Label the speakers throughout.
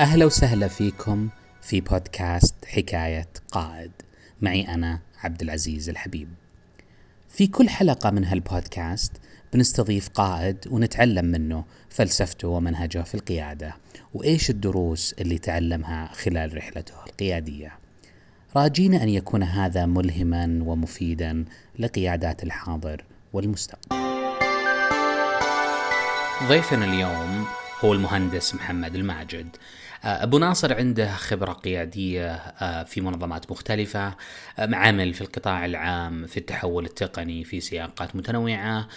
Speaker 1: أهلا وسهلا فيكم في بودكاست حكاية قائد معي أنا عبد العزيز الحبيب. في كل حلقة من هالبودكاست بنستضيف قائد ونتعلم منه فلسفته ومنهجه في القيادة وإيش الدروس اللي تعلمها خلال رحلته القيادية. راجينا أن يكون هذا ملهما ومفيدا لقيادات الحاضر والمستقبل. ضيفنا اليوم هو المهندس محمد الماجد أبو ناصر عنده خبرة قيادية آه، في منظمات مختلفة آه، عمل في القطاع العام في التحول التقني في سياقات متنوعة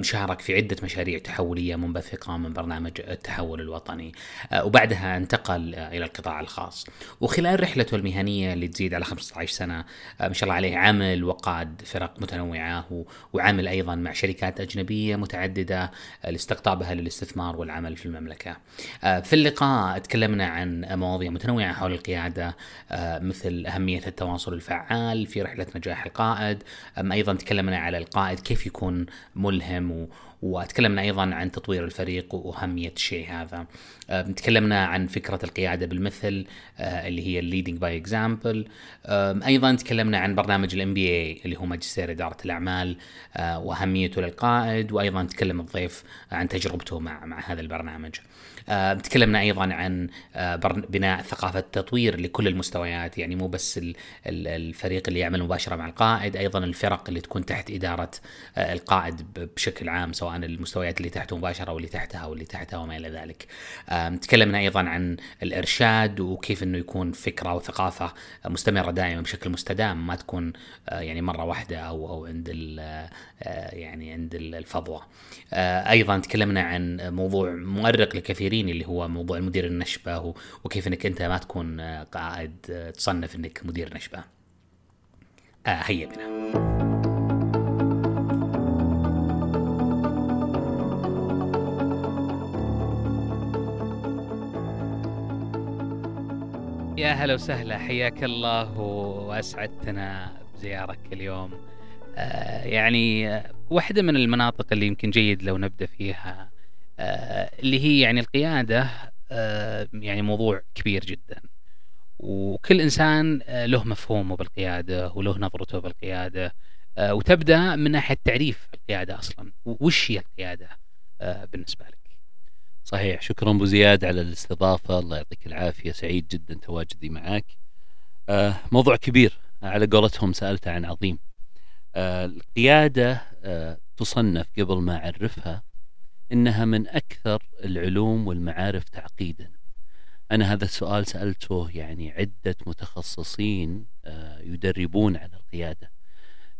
Speaker 1: شارك في عدة مشاريع تحولية منبثقة من برنامج التحول الوطني. وبعدها انتقل إلى القطاع الخاص. وخلال رحلته المهنية اللي تزيد على 15 سنة ما شاء الله عليه عمل وقاد فرق متنوعة وعمل أيضا مع شركات أجنبية متعددة لاستقطابها للاستثمار والعمل في المملكة. في اللقاء تكلمنا عن مواضيع متنوعة حول القيادة آه، مثل أهمية التواصل الفعال في رحلة نجاح القائد أيضا تكلمنا على القائد كيف يكون ملهم وتكلمنا أيضا عن تطوير الفريق وأهمية الشيء هذا. تكلمنا عن فكرة القيادة بالمثل آه، اللي هي ال leading by example. أيضا تكلمنا عن برنامج الام بي اي اللي هو ماجستير إدارة الأعمال آه، وأهميته للقائد وأيضا تكلم الضيف عن تجربته مع مع هذا البرنامج. آه، تكلمنا أيضا عن آه، بناء ثقافة التطوير لكل المستويات يعني مو بس الفريق اللي يعمل مباشرة مع القائد أيضا الفرق اللي تكون تحت إدارة آه، القائد بشكل عام سواء المستويات اللي تحته مباشرة واللي تحتها واللي تحتها وما إلى ذلك. تكلمنا أيضا عن الإرشاد وكيف إنه يكون فكرة وثقافه مستمرة دائما بشكل مستدام ما تكون يعني مرة واحدة أو أو عند يعني عند الفضوة. أيضا تكلمنا عن موضوع مؤرق لكثيرين الكثيرين اللي هو موضوع المدير النشبة وكيف إنك أنت ما تكون قاعد تصنف إنك مدير نشبة. آه هيا بنا. يا هلا وسهلا حياك الله وأسعدتنا بزيارك اليوم. آه يعني واحدة من المناطق اللي يمكن جيد لو نبدأ فيها آه، اللي هي يعني القيادة آه، يعني موضوع كبير جدا. وكل إنسان آه، له مفهومه بالقيادة وله نظرته بالقيادة وتبدأ من ناحية تعريف القيادة أصلا. وش هي القيادة بالنسبة لك؟
Speaker 2: صحيح. شكرا أبو زياد على الاستضافة. الله يعطيك العافية. سعيد جدا تواجدي معك موضوع كبير. على قولتهم سألت عن عظيم. القيادة تصنف قبل ما أعرفها إنها من أكثر العلوم والمعارف تعقيدا. أنا هذا السؤال سألته يعني عدة متخصصين آه، يدربون على القيادة.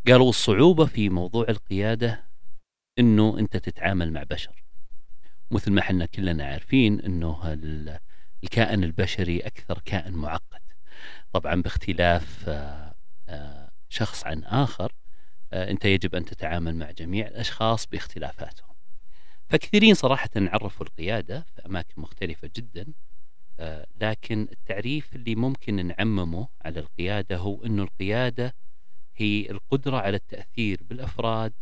Speaker 2: قالوا الصعوبة في موضوع القيادة إنه أنت تتعامل مع بشر. مثل ما إحنا كلنا عارفين إنه الكائن البشري أكثر كائن معقد. طبعا باختلاف آه، آه، شخص عن آخر أنت يجب أن تتعامل مع جميع الأشخاص باختلافاتهم. فكثيرين صراحة عرفوا القيادة في أماكن مختلفة جدا آه، لكن التعريف اللي ممكن نعممه على القيادة هو أنه القيادة هي القدرة على التأثير بالأفراد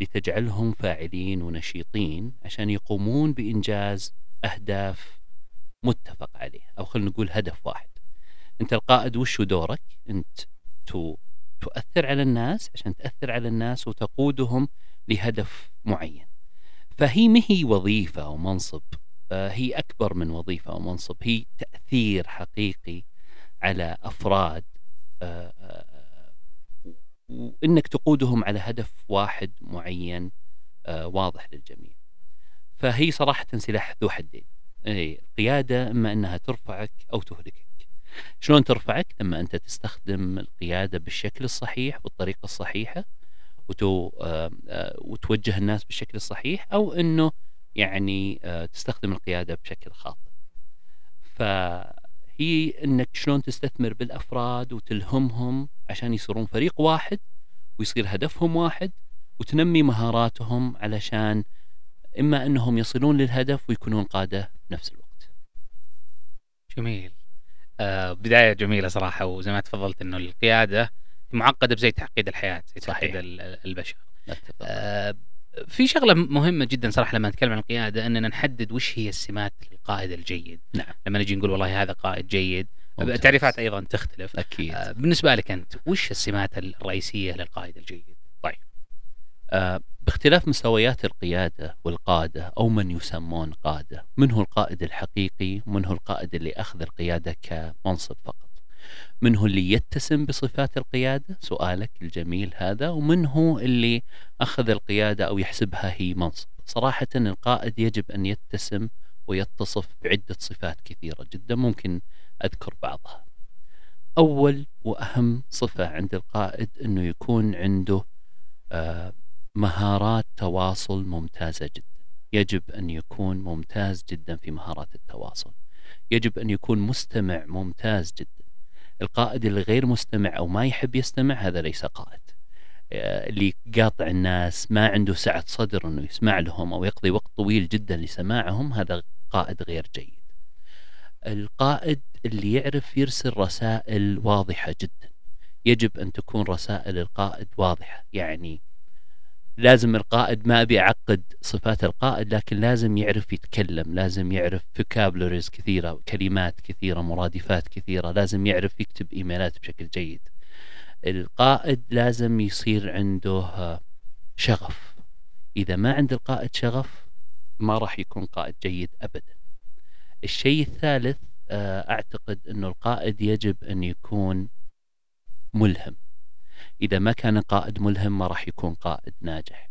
Speaker 2: لتجعلهم فاعلين ونشيطين عشان يقومون بإنجاز أهداف متفق عليه أو خلينا نقول هدف واحد. أنت القائد وش دورك؟ أنت تؤثر على الناس عشان تأثر على الناس وتقودهم لهدف معين. فهي ما هي وظيفة أو منصب هي أكبر من وظيفة أو منصب هي تأثير حقيقي على أفراد آه، آه، وإنك تقودهم على هدف واحد معين آه، واضح للجميع. فهي صراحة سلاح ذو حدين. القيادة إما أنها ترفعك أو تهلكك. شلون ترفعك؟ لما أنت تستخدم القيادة بالشكل الصحيح بالطريقة الصحيحة وتو آه، آه، وتوجه الناس بالشكل الصحيح أو إنه يعني آه، تستخدم القيادة بشكل خاطئ. فهي إنك شلون تستثمر بالأفراد وتلهمهم عشان يصيرون فريق واحد ويصير هدفهم واحد وتنمي مهاراتهم علشان إما إنهم يصلون للهدف ويكونون قادة بنفس الوقت.
Speaker 1: جميل. بداية جميلة صراحة وزي ما تفضلت إنه القيادة معقدة بزي تعقيد الحياة زي تعقيد البشر.
Speaker 2: آه
Speaker 1: في شغلة مهمة جدا صراحة لما نتكلم عن القيادة أننا نحدد وش هي السمات للقائد الجيد.
Speaker 2: نعم.
Speaker 1: لما نجي نقول والله هذا قائد جيد
Speaker 2: ممتاز.
Speaker 1: التعريفات أيضا تختلف.
Speaker 2: أكيد.
Speaker 1: آه، بالنسبة لك أنت وش السمات الرئيسية للقائد الجيد؟
Speaker 2: آه، باختلاف مستويات القيادة والقادة أو من يسمون قادة من هو القائد الحقيقي ومن هو القائد اللي أخذ القيادة كمنصب فقط؟ من هو اللي يتسم بصفات القيادة؟ سؤالك الجميل هذا. ومن هو اللي أخذ القيادة أو يحسبها هي منصب؟ صراحة القائد يجب أن يتسم ويتصف بعدة صفات كثيرة جدا ممكن أذكر بعضها. أول وأهم صفة عند القائد أنه يكون عنده آه مهارات تواصل ممتازة جدا. يجب أن يكون ممتاز جدا في مهارات التواصل. يجب أن يكون مستمع ممتاز جدا. القائد اللي غير مستمع أو ما يحب يستمع هذا ليس قائد. آه، اللي قاطع الناس ما عنده سعة صدر أنه يسمع لهم أو يقضي وقت طويل جدا لسماعهم هذا قائد غير جيد. القائد اللي يعرف يرسل رسائل واضحة جدا. يجب أن تكون رسائل القائد واضحة يعني لازم القائد ما ابي اعقد صفات القائد لكن لازم يعرف يتكلم لازم يعرف فوكابلريز كثيرة كلمات كثيرة مرادفات كثيرة لازم يعرف يكتب إيميلات بشكل جيد. القائد لازم يصير عنده شغف. إذا ما عند القائد شغف ما راح يكون قائد جيد ابدا. الشيء الثالث آه، أعتقد إنه القائد يجب أن يكون ملهم. إذا ما كان قائد ملهم ما راح يكون قائد ناجح.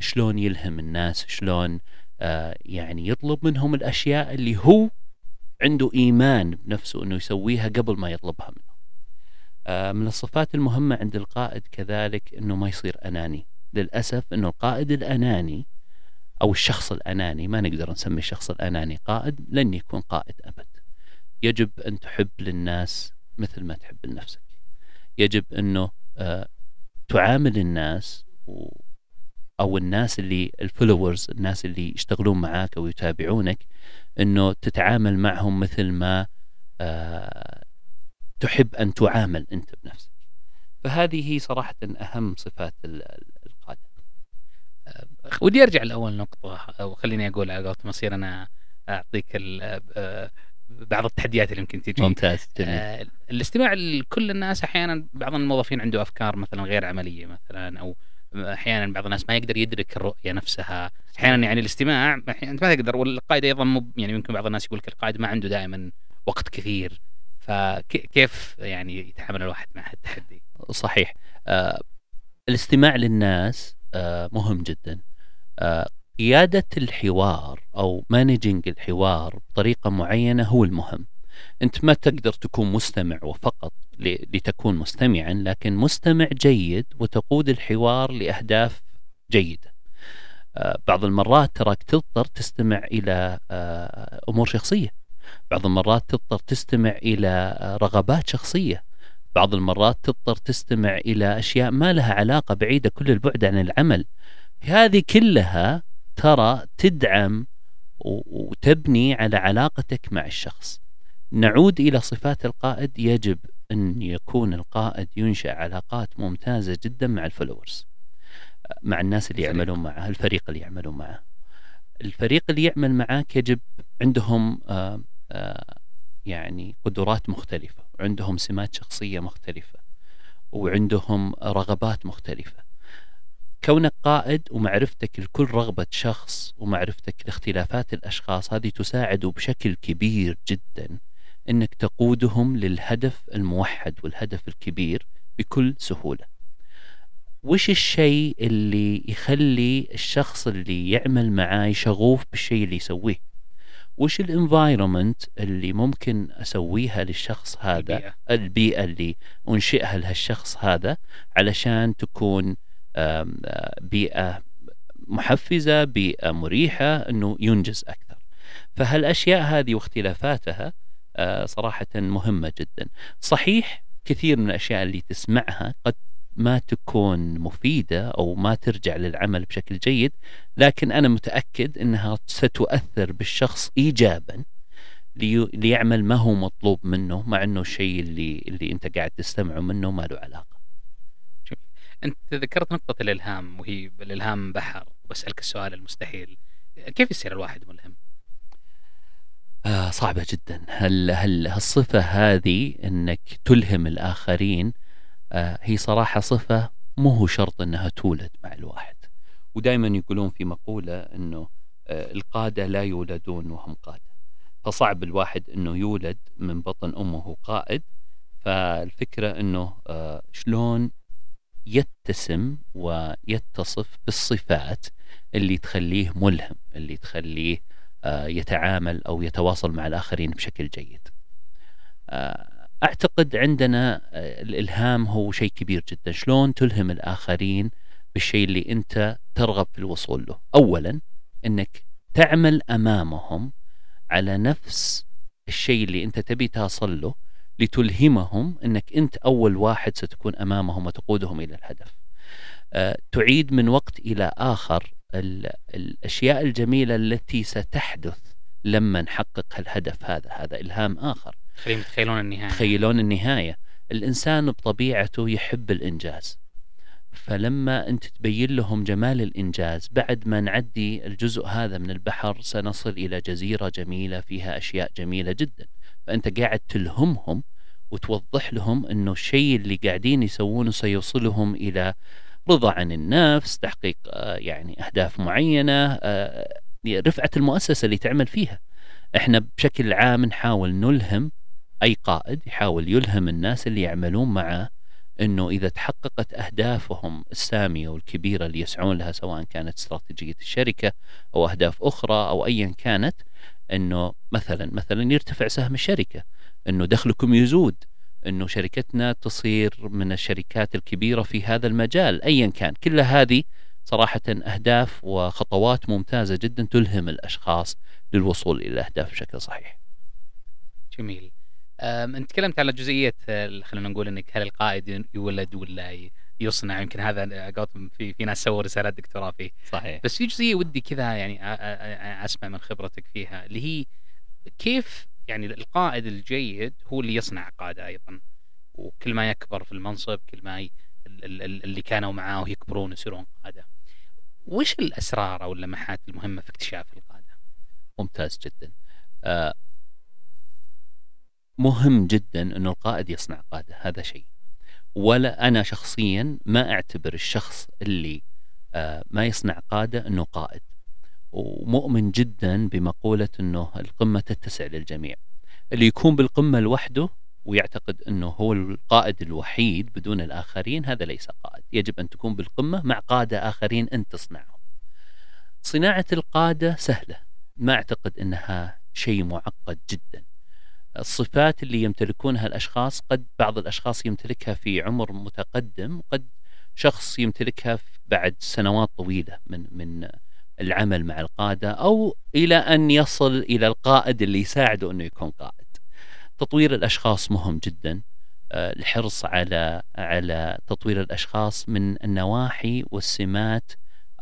Speaker 2: شلون يلهم الناس؟ شلون آه يعني يطلب منهم الأشياء اللي هو عنده إيمان بنفسه إنه يسويها قبل ما يطلبها منهم آه من الصفات المهمة عند القائد كذلك إنه ما يصير أناني. للأسف إنه القائد الأناني أو الشخص الأناني ما نقدر نسمي الشخص الأناني قائد لن يكون قائد أبد. يجب أن تحب للناس مثل ما تحب لنفسك. يجب إنه تعامل الناس أو الناس اللي الفولورز الناس اللي يشتغلون معاك أو يتابعونك إنه تتعامل معهم مثل ما آه، تحب أن تعامل أنت بنفسك. فهذه هي صراحة أهم صفات القادة.
Speaker 1: آه، ودي أرجع لأول نقطة أو خليني أقول على قولة مصير أنا أعطيك بعض التحديات اللي يمكن تجي.
Speaker 2: ممتاز جميل. آه
Speaker 1: الاستماع لكل الناس أحيانا بعض الموظفين عنده أفكار مثلا غير عملية مثلا أو أحيانا بعض الناس ما يقدر يدرك الرؤية نفسها. أحيانا يعني الاستماع أنت ما تقدر والقائد أيضا مو يعني يمكن بعض الناس يقول لك القائد ما عنده دائما وقت كثير. فكيف يعني يتحمل الواحد مع التحدي
Speaker 2: صحيح. آه الاستماع للناس آه مهم جدا. آه قيادة الحوار أو managing الحوار بطريقة معينة هو المهم. أنت ما تقدر تكون مستمع وفقط لتكون مستمعا لكن مستمع جيد وتقود الحوار لأهداف جيدة. آه، بعض المرات تراك تضطر تستمع إلى آه، أمور شخصية. بعض المرات تضطر تستمع إلى آه، رغبات شخصية. بعض المرات تضطر تستمع إلى أشياء ما لها علاقة بعيدة كل البعد عن العمل. هذه كلها ترى تدعم وتبني على علاقتك مع الشخص. نعود إلى صفات القائد. يجب أن يكون القائد ينشأ علاقات ممتازة جدا مع الفلورز مع الناس اللي الفريق. يعملون معه الفريق اللي يعملون معه. الفريق اللي يعمل معك يجب عندهم آآ آآ يعني قدرات مختلفة وعندهم سمات شخصية مختلفة وعندهم رغبات مختلفة. كونك قائد ومعرفتك لكل رغبة شخص ومعرفتك لاختلافات الأشخاص هذه تساعد بشكل كبير جدا أنك تقودهم للهدف الموحد والهدف الكبير بكل سهولة. وش الشيء اللي يخلي الشخص اللي يعمل معاي شغوف بالشيء اللي يسويه؟ وش الانفايرمنت اللي ممكن أسويها للشخص هذا؟ البيئة. البيئة اللي أنشئها لهالشخص هذا علشان تكون بيئة محفزة بيئة مريحة أنه ينجز أكثر. فهالأشياء هذه واختلافاتها صراحة مهمة جدا. صحيح كثير من الأشياء اللي تسمعها قد ما تكون مفيدة أو ما ترجع للعمل بشكل جيد لكن أنا متأكد أنها ستؤثر بالشخص إيجابا ليعمل ما هو مطلوب منه مع أنه الشيء اللي, اللي أنت قاعد تستمعه منه ما له علاقة.
Speaker 1: أنت ذكرت نقطة الإلهام وهي الإلهام بحر وبسألك السؤال المستحيل. كيف يصير الواحد ملهم؟
Speaker 2: آه صعبة جدا. هل هل الصفة هذه إنك تلهم الآخرين آه هي صراحة صفة مو هو شرط إنها تولد مع الواحد. ودائما يقولون في مقولة إنه آه القادة لا يولدون وهم قادة. فصعب الواحد إنه يولد من بطن أمه قائد فالفكرة إنه آه شلون يتسم ويتصف بالصفات اللي تخليه ملهم اللي تخليه آه، يتعامل أو يتواصل مع الآخرين بشكل جيد. آه، أعتقد عندنا آه، الإلهام هو شيء كبير جدا، شلون تلهم الآخرين بالشيء اللي أنت ترغب في الوصول له؟ اولا إنك تعمل أمامهم على نفس الشيء اللي أنت تبي تصل له لتلهمهم إنك أنت أول واحد ستكون أمامهم وتقودهم إلى الهدف. تعيد من وقت إلى آخر الأشياء الجميلة التي ستحدث لما نحقق الهدف هذا هذا إلهام آخر.
Speaker 1: خليهم يتخيلون النهاية.
Speaker 2: يتخيلون النهاية. الإنسان بطبيعته يحب الإنجاز. فلما أنت تبين لهم جمال الإنجاز بعد ما نعدي الجزء هذا من البحر سنصل إلى جزيرة جميلة فيها أشياء جميلة جدا. فأنت قاعد تلهمهم وتوضح لهم إنه الشيء اللي قاعدين يسوونه سيوصلهم إلى رضا عن النفس تحقيق آه، يعني أهداف معينة آه، رفعة المؤسسة اللي تعمل فيها. إحنا بشكل عام نحاول نلهم أي قائد يحاول يلهم الناس اللي يعملون معه إنه إذا تحققت أهدافهم السامية والكبيرة اللي يسعون لها سواء كانت استراتيجية الشركة أو أهداف أخرى أو ايا كانت إنه مثلا مثلا يرتفع سهم الشركة إنه دخلكم يزود إنه شركتنا تصير من الشركات الكبيرة في هذا المجال ايا كان كل هذه صراحة أهداف وخطوات ممتازة جدا تلهم الأشخاص للوصول إلى الاهداف بشكل صحيح.
Speaker 1: جميل. أنت تكلمت على جزئية خلينا نقول إنك هل القائد يولد ولا يصنع يمكن هذا قولتهم في في ناس سووا رسالات دكتوراه فيه.
Speaker 2: صحيح.
Speaker 1: بس في جزئية ودي كذا يعني أسمع من خبرتك فيها اللي هي كيف يعني القائد الجيد هو اللي يصنع قادة أيضا. وكل ما يكبر في المنصب كل ما ي... اللي كانوا معاه يكبرون يصيرون قادة. وش الأسرار أو اللمحات المهمة في اكتشاف القادة؟
Speaker 2: ممتاز جدا. آه مهم جدا إنه القائد يصنع قادة هذا شيء. ولا أنا شخصيا ما أعتبر الشخص اللي آه ما يصنع قادة إنه قائد. ومؤمن جدا بمقولة أنه القمة تتسع للجميع. اللي يكون بالقمة لوحده ويعتقد أنه هو القائد الوحيد بدون الآخرين هذا ليس قائد. يجب أن تكون بالقمة مع قادة آخرين أنت تصنعهم. صناعة القادة سهلة. ما أعتقد أنها شيء معقد جدا. الصفات اللي يمتلكونها الأشخاص قد بعض الأشخاص يمتلكها في عمر متقدم وقد شخص يمتلكها بعد سنوات طويلة من من العمل مع القادة أو إلى أن يصل إلى القائد اللي يساعده أنه يكون قائد. تطوير الأشخاص مهم جدا. آه، الحرص على على تطوير الأشخاص من النواحي والسمات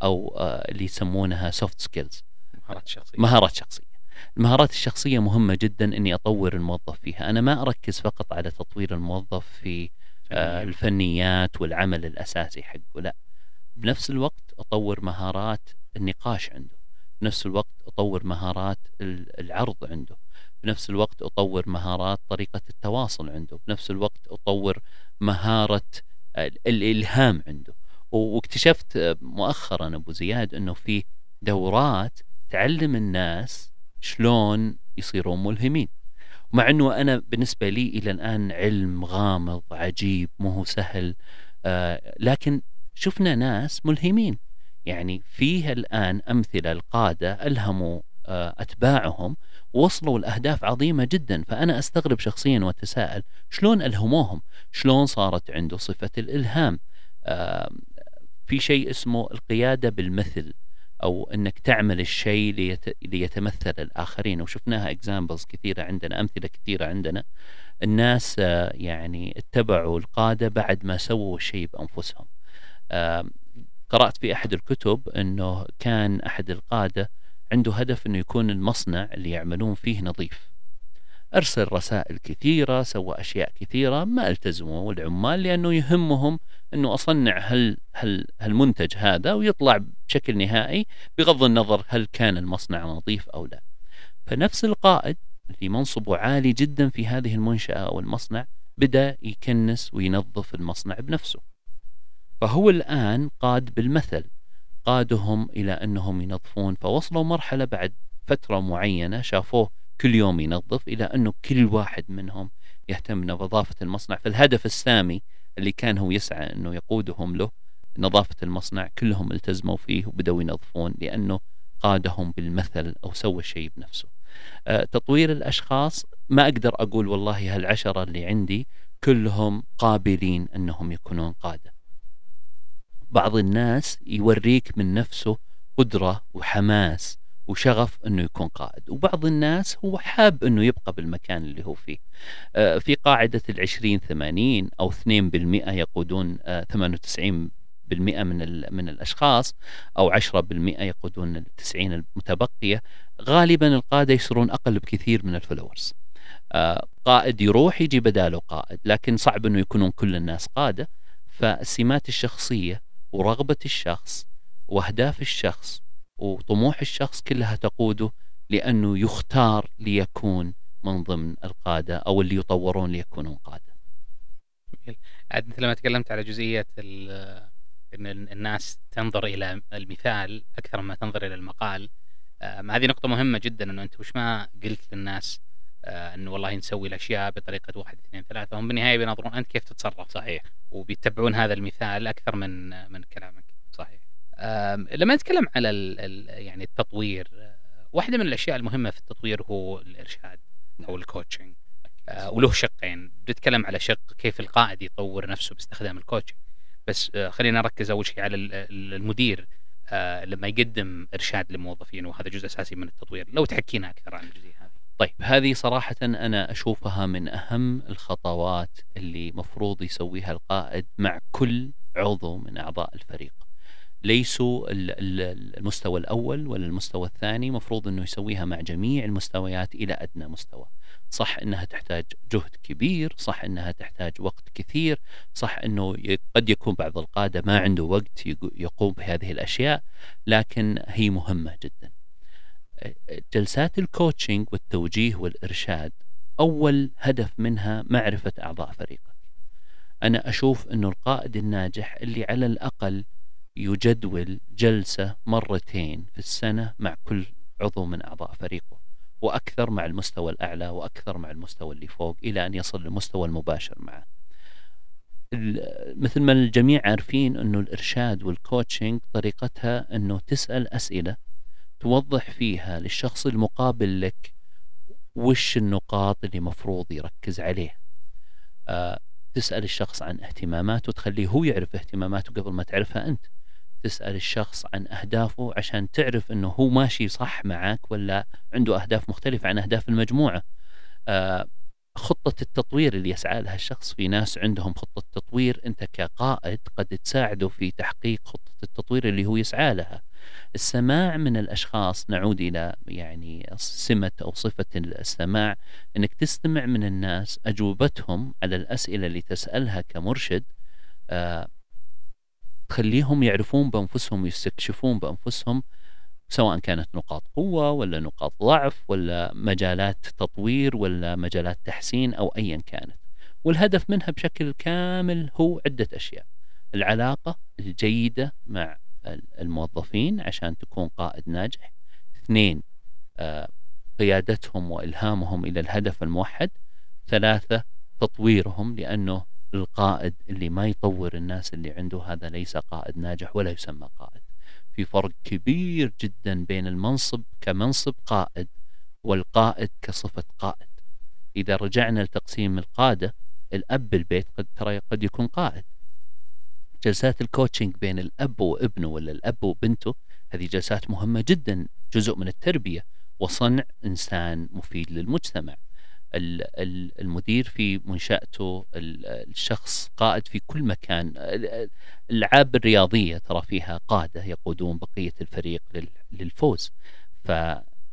Speaker 2: أو آه، اللي يسمونها soft skills
Speaker 1: مهارات شخصية.
Speaker 2: مهارات شخصية. المهارات الشخصية مهمة جدا أني أطور الموظف فيها. أنا ما أركز فقط على تطوير الموظف في آه، الفنيات والعمل الأساسي حقه لا. بنفس الوقت أطور مهارات النقاش عنده. بنفس الوقت أطور مهارات العرض عنده. بنفس الوقت أطور مهارات طريقة التواصل عنده. بنفس الوقت أطور مهارة الإلهام عنده. واكتشفت مؤخرا أبو زياد أنه في دورات تعلم الناس شلون يصيرون ملهمين. مع أنه أنا بالنسبة لي إلى الآن علم غامض عجيب مو سهل آه لكن شفنا ناس ملهمين. يعني فيه الآن أمثلة القادة ألهموا آه، أتباعهم وصلوا لأهداف عظيمة جدا. فأنا أستغرب شخصيا وأتساءل شلون ألهموهم؟ شلون صارت عنده صفة الإلهام؟ في شيء اسمه القيادة بالمثل. أو أنك تعمل الشيء ليت... ليتمثل الآخرين. وشفناها اكزامبلز كثيرة عندنا أمثلة كثيرة عندنا. الناس آه، يعني اتبعوا القادة بعد ما سووا الشيء بأنفسهم. قرأت في أحد الكتب أنه كان أحد القادة عنده هدف أنه يكون المصنع اللي يعملون فيه نظيف. أرسل رسائل كثيرة سوى أشياء كثيرة ما التزموا العمال لأنه يهمهم أنه أصنع هال هال هالمنتج هذا ويطلع بشكل نهائي بغض النظر هل كان المصنع نظيف أو لا. فنفس القائد اللي منصبه عالي جدا في هذه المنشأة أو المصنع بدأ يكنس وينظف المصنع بنفسه. فهو الآن قاد بالمثل قادهم إلى أنهم ينظفون فوصلوا مرحلة بعد فترة معينة شافوه كل يوم ينظف إلى أنه كل واحد منهم يهتم بنظافة المصنع. فالهدف السامي اللي كان هو يسعى أنه يقودهم له نظافة المصنع كلهم التزموا فيه وبدأوا ينظفون لأنه قادهم بالمثل أو سوى شيء بنفسه. أه تطوير الأشخاص ما أقدر أقول والله هالعشرة اللي عندي كلهم قابلين أنهم يكونون قادة. بعض الناس يوريك من نفسه قدرة وحماس وشغف إنه يكون قائد. وبعض الناس هو حاب إنه يبقى بالمكان اللي هو فيه. آه، في قاعدة العشرين ثمانين أو اثنين بالمئة يقودون آه، ثمانية وتسعين بالمئة من, من الأشخاص أو عشرة بالمئة يقودون التسعين المتبقية غالبا القادة يصيرون أقل بكثير من الفلورز آه، قائد يروح يجي بداله قائد لكن صعب أنه يكونون كل الناس قادة. فالسمات الشخصية ورغبة الشخص وأهداف الشخص وطموح الشخص كلها تقوده لأنه يختار ليكون من ضمن القادة أو اللي يطورون ليكونون قادة.
Speaker 1: عاد مثل ما تكلمت على جزئية أن الناس تنظر إلى المثال أكثر ما تنظر إلى المقال. هذه نقطة مهمة جدا أنه أنت وش ما قلت للناس آه، إنه والله نسوي الأشياء بطريقة واحد اثنين ثلاثة. هم بالنهاية بينظرون أنت كيف تتصرف
Speaker 2: صحيح.
Speaker 1: وبيتبعون هذا المثال أكثر من من كلامك. لما نتكلم على ال يعني التطوير آه، واحدة من الأشياء المهمة في التطوير هو الإرشاد أو نعم. ال coaching آه، وله شقين. بنتكلم على شق كيف القائد يطور نفسه باستخدام ال coaching بس خلينا نركز أول شيء على المدير لما يقدم إرشاد للموظفين وهذا جزء أساسي من التطوير. لو تحكينا أكثر عن الجزئية هذه.
Speaker 2: طيب هذه صراحة أنا أشوفها من أهم الخطوات اللي مفروض يسويها القائد مع كل عضو من أعضاء الفريق. ليسوا المستوى الأول ولا المستوى الثاني مفروض أنه يسويها مع جميع المستويات إلى أدنى مستوى. صح أنها تحتاج جهد كبير صح أنها تحتاج وقت كثير صح أنه قد يكون بعض القادة ما عنده وقت يقوم بهذه الأشياء لكن هي مهمة جدا. جلسات الكوتشنج والتوجيه والإرشاد أول هدف منها معرفة أعضاء فريقك. أنا أشوف أنه القائد الناجح اللي على الأقل يجدول جلسة مرتين في السنة مع كل عضو من أعضاء فريقه وأكثر مع المستوى الأعلى وأكثر مع المستوى اللي فوق إلى أن يصل للمستوى المباشر معه. مثل ما الجميع عارفين أنه الإرشاد والكوتشنج طريقتها أنه تسأل أسئلة توضح فيها للشخص المقابل لك وش النقاط اللي مفروض يركز عليه أه تسأل الشخص عن اهتماماته تخليه هو يعرف اهتماماته قبل ما تعرفها أنت. تسأل الشخص عن أهدافه عشان تعرف أنه هو ماشي صح معك ولا عنده أهداف مختلفة عن أهداف المجموعة. أه خطة التطوير اللي يسعى لها الشخص في ناس عندهم خطة تطوير أنت كقائد قد تساعده في تحقيق خطة التطوير اللي هو يسعى لها. السماع من الأشخاص نعود إلى يعني سمة أو صفة السماع أنك تستمع من الناس أجوبتهم على الأسئلة اللي تسألها كمرشد. آه تخليهم يعرفون بأنفسهم ويستكشفون بأنفسهم سواء كانت نقاط قوة ولا نقاط ضعف ولا مجالات تطوير ولا مجالات تحسين أو أيا كانت. والهدف منها بشكل كامل هو عدة أشياء. العلاقة الجيدة مع الموظفين عشان تكون قائد ناجح. اثنين آه، قيادتهم وإلهامهم إلى الهدف الموحد. ثلاثة تطويرهم لأنه القائد اللي ما يطور الناس اللي عنده هذا ليس قائد ناجح ولا يسمى قائد. في فرق كبير جدا بين المنصب كمنصب قائد والقائد كصفة قائد. إذا رجعنا لتقسيم القادة الأب بالبيت قد ترى قد يكون قائد. جلسات الكوتشنج بين الأب وابنه ولا الأب وبنته هذه جلسات مهمة جدا جزء من التربية وصنع إنسان مفيد للمجتمع. المدير في منشأته الشخص قائد في كل مكان. الألعاب الرياضية ترى فيها قادة يقودون بقية الفريق للفوز. ف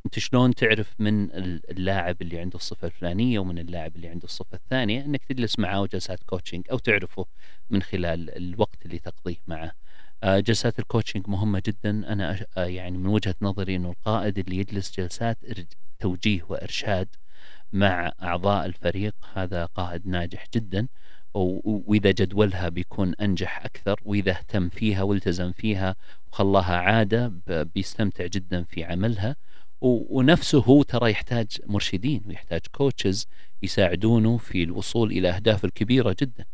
Speaker 2: أنت شلون تعرف من اللاعب اللي عنده الصفة الفلانية ومن اللاعب اللي عنده الصفة الثانية؟ إنك تجلس معه جلسات coaching أو تعرفه من خلال الوقت اللي تقضيه معه. آه، جلسات ال coaching مهمة جدا. أنا آه، يعني من وجهة نظري إنه القائد اللي يجلس جلسات توجيه وإرشاد مع أعضاء الفريق هذا قائد ناجح جدا وإذا جدولها بيكون أنجح أكثر وإذا اهتم فيها والتزم فيها وخلاها عادة بيستمتع جدا في عملها. ونفسه هو ترى يحتاج مرشدين ويحتاج كوتشز يساعدونه في الوصول إلى اهداف الكبيرة جدا.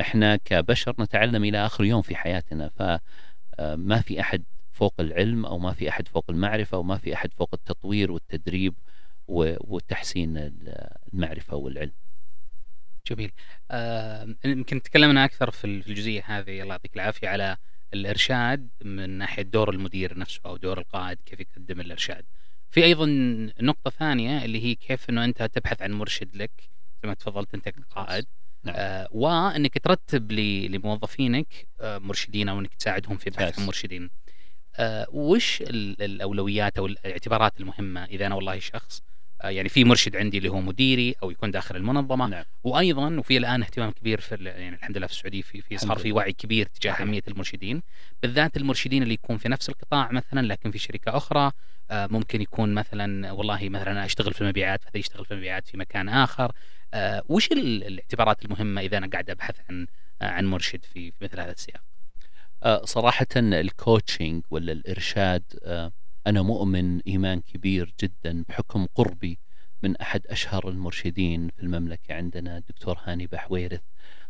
Speaker 2: إحنا كبشر نتعلم إلى آخر يوم في حياتنا فما في أحد فوق العلم أو ما في أحد فوق المعرفة وما في أحد فوق التطوير والتدريب وتحسين المعرفة والعلم
Speaker 1: جميل آه، يمكن تكلمنا أكثر في الجزئية هذه الله يعطيك العافية على الإرشاد من ناحية دور المدير نفسه أو دور القائد كيف يقدم الإرشاد. في أيضا نقطة ثانية اللي هي كيف إنه أنت تبحث عن مرشد لك زي ما تفضلت أنت كقائد نعم. آه وانك ترتب لموظفينك آه مرشدين أو إنك تساعدهم في بحث عن مرشدين. آه وش الأولويات أو الاعتبارات المهمة إذا أنا والله شخص آه، يعني في مرشد عندي اللي هو مديري أو يكون داخل المنظمة. نعم. وأيضا وفي الآن اهتمام كبير في يعني الحمد لله في السعودية في في صار في وعي كبير تجاه أهمية المرشدين. بالذات المرشدين اللي يكون في نفس القطاع مثلا لكن في شركة أخرى. آه، ممكن يكون مثلا والله مثلا أنا أشتغل في المبيعات فهذا يشتغل في المبيعات في مكان آخر. آه، وش الاعتبارات المهمة إذا أنا قاعد أبحث عن عن مرشد في مثل هذا السياق؟
Speaker 2: صراحة ال coaching ولا الإرشاد أنا مؤمن إيمان كبير جدا بحكم قربي من أحد أشهر المرشدين في المملكة عندنا الدكتور هاني بحويرث.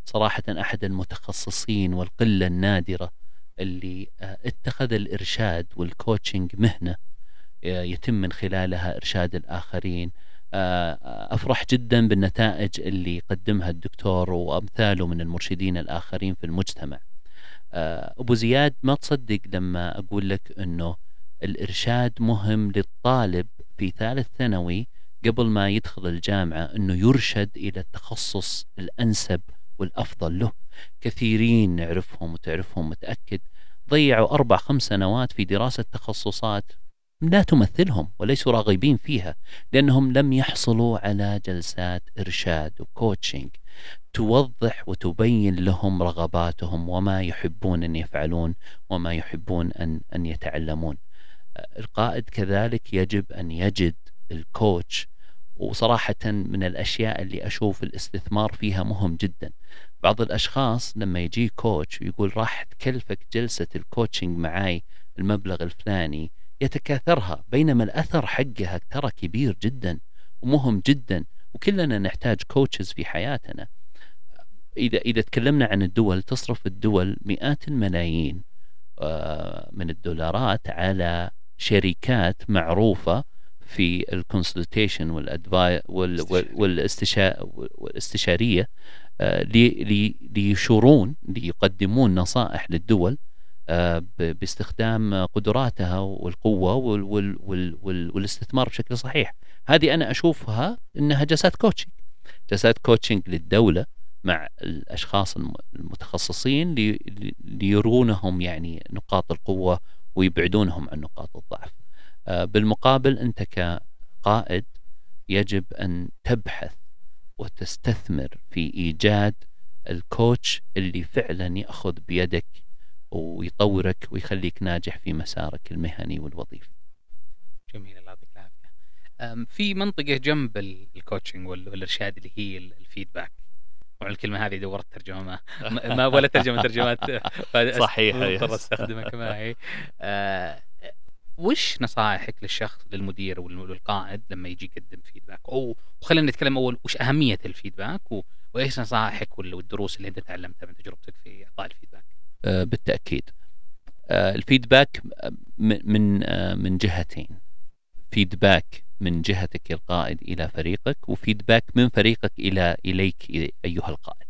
Speaker 2: صراحة أحد المتخصصين والقلة النادرة اللي آه، اتخذ الإرشاد وال coaching مهنة آه، يتم من خلالها إرشاد الآخرين. آه، أفرح جدا بالنتائج اللي قدمها الدكتور وأمثاله من المرشدين الآخرين في المجتمع. أبو زياد ما تصدق لما أقول لك أنه الإرشاد مهم للطالب في ثالث ثانوي قبل ما يدخل الجامعة أنه يرشد إلى التخصص الأنسب والأفضل له. كثيرين نعرفهم وتعرفهم متأكد. ضيعوا أربع خمس سنوات في دراسة تخصصات لا تمثلهم وليسوا راغبين فيها لأنهم لم يحصلوا على جلسات إرشاد و coaching توضح وتبين لهم رغباتهم وما يحبون أن يفعلون وما يحبون أن, أن يتعلمون. القائد كذلك يجب أن يجد ال coach. وصراحة من الأشياء اللي أشوف الاستثمار فيها مهم جدا. بعض الأشخاص لما يجي coach ويقول راح تكلفك جلسة ال coaching معاي المبلغ الفلاني يتكاثرها بينما الأثر حقها ترى كبير جدا ومهم جدا وكلنا نحتاج coaches في حياتنا. إذا إذا تكلمنا عن الدول تصرف الدول مئات الملايين آه، من الدولارات على شركات معروفة في ال consultation وال advise والاستشارية آه، ليشورون ليقدمون نصائح للدول آه، باستخدام قدراتها والقوة والاستثمار بشكل صحيح. هذه أنا أشوفها إنها جلسات coaching جلسات coaching للدولة مع الأشخاص المتخصصين ليرونهم يعني نقاط القوة ويبعدونهم عن نقاط الضعف. آه، بالمقابل أنت كقائد يجب أن تبحث وتستثمر في إيجاد ال coach اللي فعلا يأخذ بيدك ويطورك ويخليك ناجح في مسارك المهني والوظيفي.
Speaker 1: جميل الله يعطيك العافية. في منطقة جنب ال coaching والإرشاد اللي هي ال feedback. طبعا الكلمة هذه دورت ترجمة. ما, ولا ترجمة ترجمات.
Speaker 2: صحيح
Speaker 1: اضطر أستخدمك معي. آه وش نصائحك للشخص للمدير والقائد لما يجي يقدم feedback أو وخلينا نتكلم أول وش أهمية ال feedback وإيش نصائحك والدروس اللي أنت تعلمتها من تجربتك في إعطاء ال feedback
Speaker 2: آه بالتأكيد. آه ال feedback من آه من جهتين. feedback من جهتك القائد إلى فريقك و feedback من فريقك إلى إليك أيها القائد.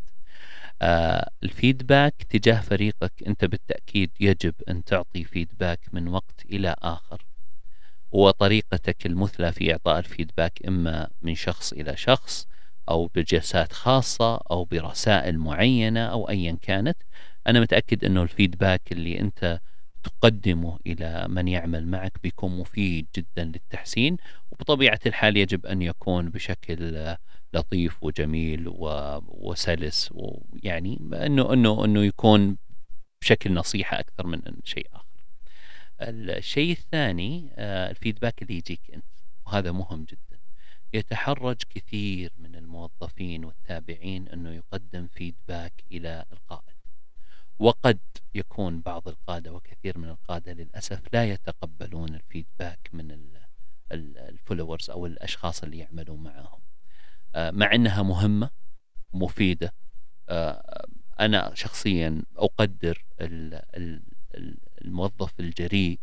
Speaker 2: آه ال feedback تجاه فريقك أنت بالتأكيد يجب أن تعطي feedback من وقت إلى آخر. وطريقتك المثلى في إعطاء الفيدباك إما من شخص إلى شخص أو بجلسات خاصة أو برسائل معينة أو ايا كانت. أنا متأكد أنه الفيدباك اللي أنت تقدمه إلى من يعمل معك بيكون مفيد جدا للتحسين وبطبيعة الحال يجب أن يكون بشكل لطيف وجميل وسلس ويعني انه انه أنه يكون بشكل نصيحة أكثر من شيء آخر. الشيء الثاني آه، ال feedback اللي يجيك أنت وهذا مهم جدا. يتحرج كثير من الموظفين والتابعين أنه يقدم feedback إلى القائد. وقد يكون بعض القادة وكثير من القادة للأسف لا يتقبلون ال feedback من ال followers أو الأشخاص اللي يعملون معهم. آه، مع إنها مهمة مفيدة آه، أنا شخصيا أقدر الموظف الجريء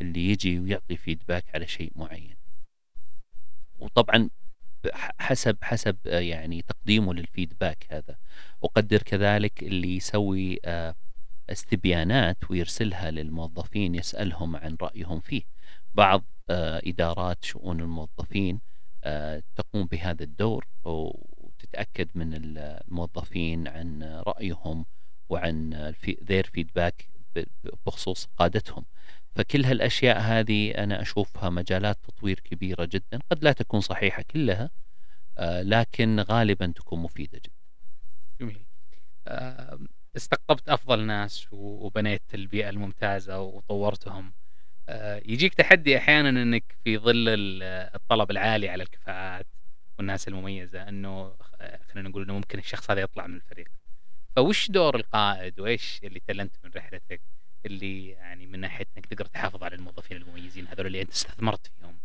Speaker 2: اللي يجي ويعطي فيدباك على شيء معين وطبعا حسب حسب آه، يعني تقديمه للفيدباك هذا. أقدر كذلك اللي يسوي استبيانات ويرسلها للموظفين يسألهم عن رأيهم فيه. بعض إدارات شؤون الموظفين آه، تقوم بهذا الدور وتتأكد من الموظفين عن رأيهم وعن ذير فيدباك بخصوص قادتهم. فكل هالأشياء هذه أنا أشوفها مجالات تطوير كبيرة جدا قد لا تكون صحيحة كلها آه، لكن غالبا تكون مفيدة جدا.
Speaker 1: جميل. استقطبت أفضل ناس وبنيت البيئة الممتازة وطورتهم. آه، يجيك تحدي أحيانا إنك في ظل الطلب العالي على الكفاءات والناس المميزة إنه آه، خلينا نقول إنه ممكن الشخص هذا يطلع من الفريق. فوش دور القائد؟ وإيش اللي تعلمت من رحلتك؟ اللي يعني من ناحية إنك تقدر تحافظ على الموظفين المميزين هذول اللي أنت استثمرت فيهم.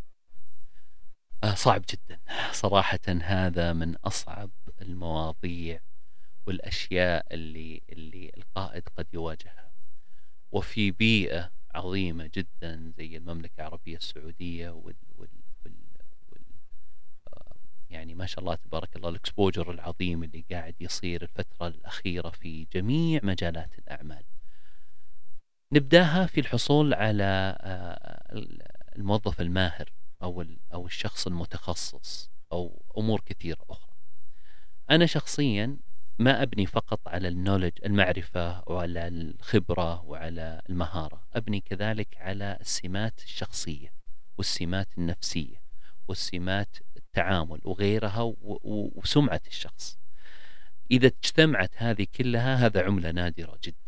Speaker 2: آه، صعب جدا. صراحة هذا من أصعب المواضيع والأشياء اللي اللي القائد قد يواجهها. وفي بيئة عظيمة جدا زي المملكة العربية السعودية وال, وال, وال, وال يعني ما شاء الله تبارك الله الإكسبوجر العظيم اللي قاعد يصير الفترة الأخيرة في جميع مجالات الأعمال. نبداها في الحصول على الموظف الماهر أو أو الشخص المتخصص أو أمور كثيرة أخرى. أنا شخصيا ما أبني فقط على النولج المعرفة وعلى الخبرة وعلى المهارة. أبني كذلك على السمات الشخصية والسمات النفسية والسمات التعامل وغيرها وسمعة الشخص. إذا اجتمعت هذه كلها هذا عملة نادرة جدا.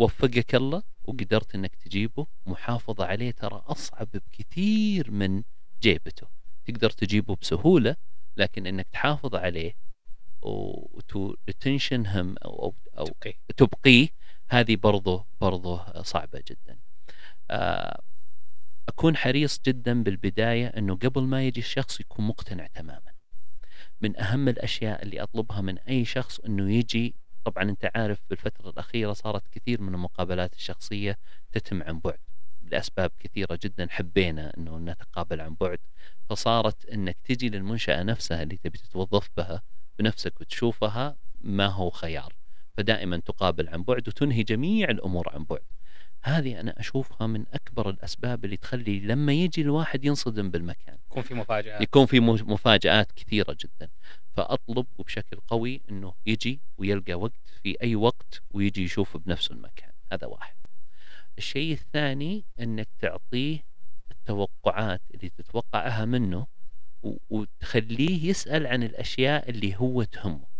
Speaker 2: وفقك الله وقدرت إنك تجيبه. محافظة عليه ترى أصعب بكثير من جيبته. تقدر تجيبه بسهولة لكن إنك تحافظ عليه وتو ريتنشن هم أو أو تبقيه, تبقيه هذه برضه برضه صعبة جدا. آه، أكون حريص جدا بالبداية إنه قبل ما يجي الشخص يكون مقتنع تماما. من أهم الأشياء اللي أطلبها من أي شخص إنه يجي طبعا أنت عارف بالفترة الأخيرة صارت كثير من المقابلات الشخصية تتم عن بعد. لأسباب كثيرة جدا حبينا إنه نتقابل عن بعد. فصارت إنك تجي للمنشأة نفسها اللي تبي تتوظف بها بنفسك وتشوفها ما هو خيار. فدائما تقابل عن بعد وتنهي جميع الأمور عن بعد. هذه أنا أشوفها من أكبر الأسباب اللي تخلي لما يجي الواحد ينصدم بالمكان.
Speaker 1: يكون في مفاجآت.
Speaker 2: يكون في مفاجآت كثيرة جدا. فأطلب بشكل قوي إنه يجي ويلقى وقت في أي وقت ويجي يشوف بنفسه المكان. هذا واحد. الشيء الثاني إنك تعطيه التوقعات اللي تتوقعها منه وتخليه يسأل عن الأشياء اللي هو تهمه.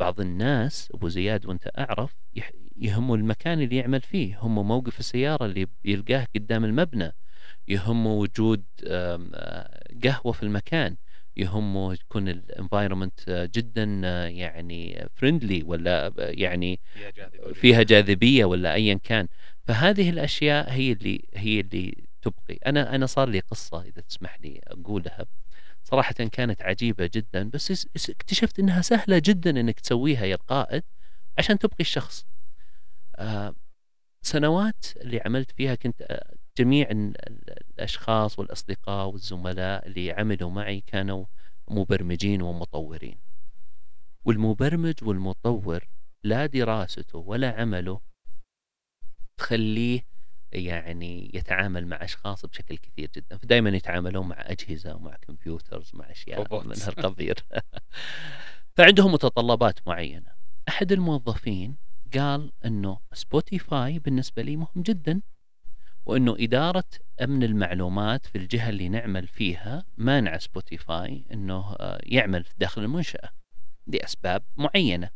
Speaker 2: بعض الناس أبو زياد وأنت أعرف يهمه المكان اللي يعمل فيه هم موقف السيارة اللي يلقاه قدام المبنى يهمه وجود قهوة في المكان يهمه يكون ال environment جدا يعني friendly ولا يعني فيها جاذبية. ولا ايا كان. فهذه الأشياء هي اللي هي اللي تبقي. أنا أنا صار لي قصة إذا تسمح لي أقولها. صراحة كانت عجيبة جدا بس اكتشفت إنها سهلة جدا إنك تسويها يا القائد عشان تبقي الشخص. آه سنوات اللي عملت فيها كنت آه جميع الأشخاص والأصدقاء والزملاء اللي عملوا معي كانوا مبرمجين ومطورين. والمبرمج والمطور لا دراسته ولا عمله تخليه يعني يتعامل مع أشخاص بشكل كثير جدا. فدائما يتعاملون مع أجهزة ومع كمبيوترز مع أشياء من هالقبيل. فعندهم متطلبات معينة. أحد الموظفين قال إنه سبوتيفاي بالنسبة لي مهم جدا وإنه إدارة أمن المعلومات في الجهة اللي نعمل فيها مانع سبوتيفاي إنه آه، يعمل داخل المنشأة لأسباب معينة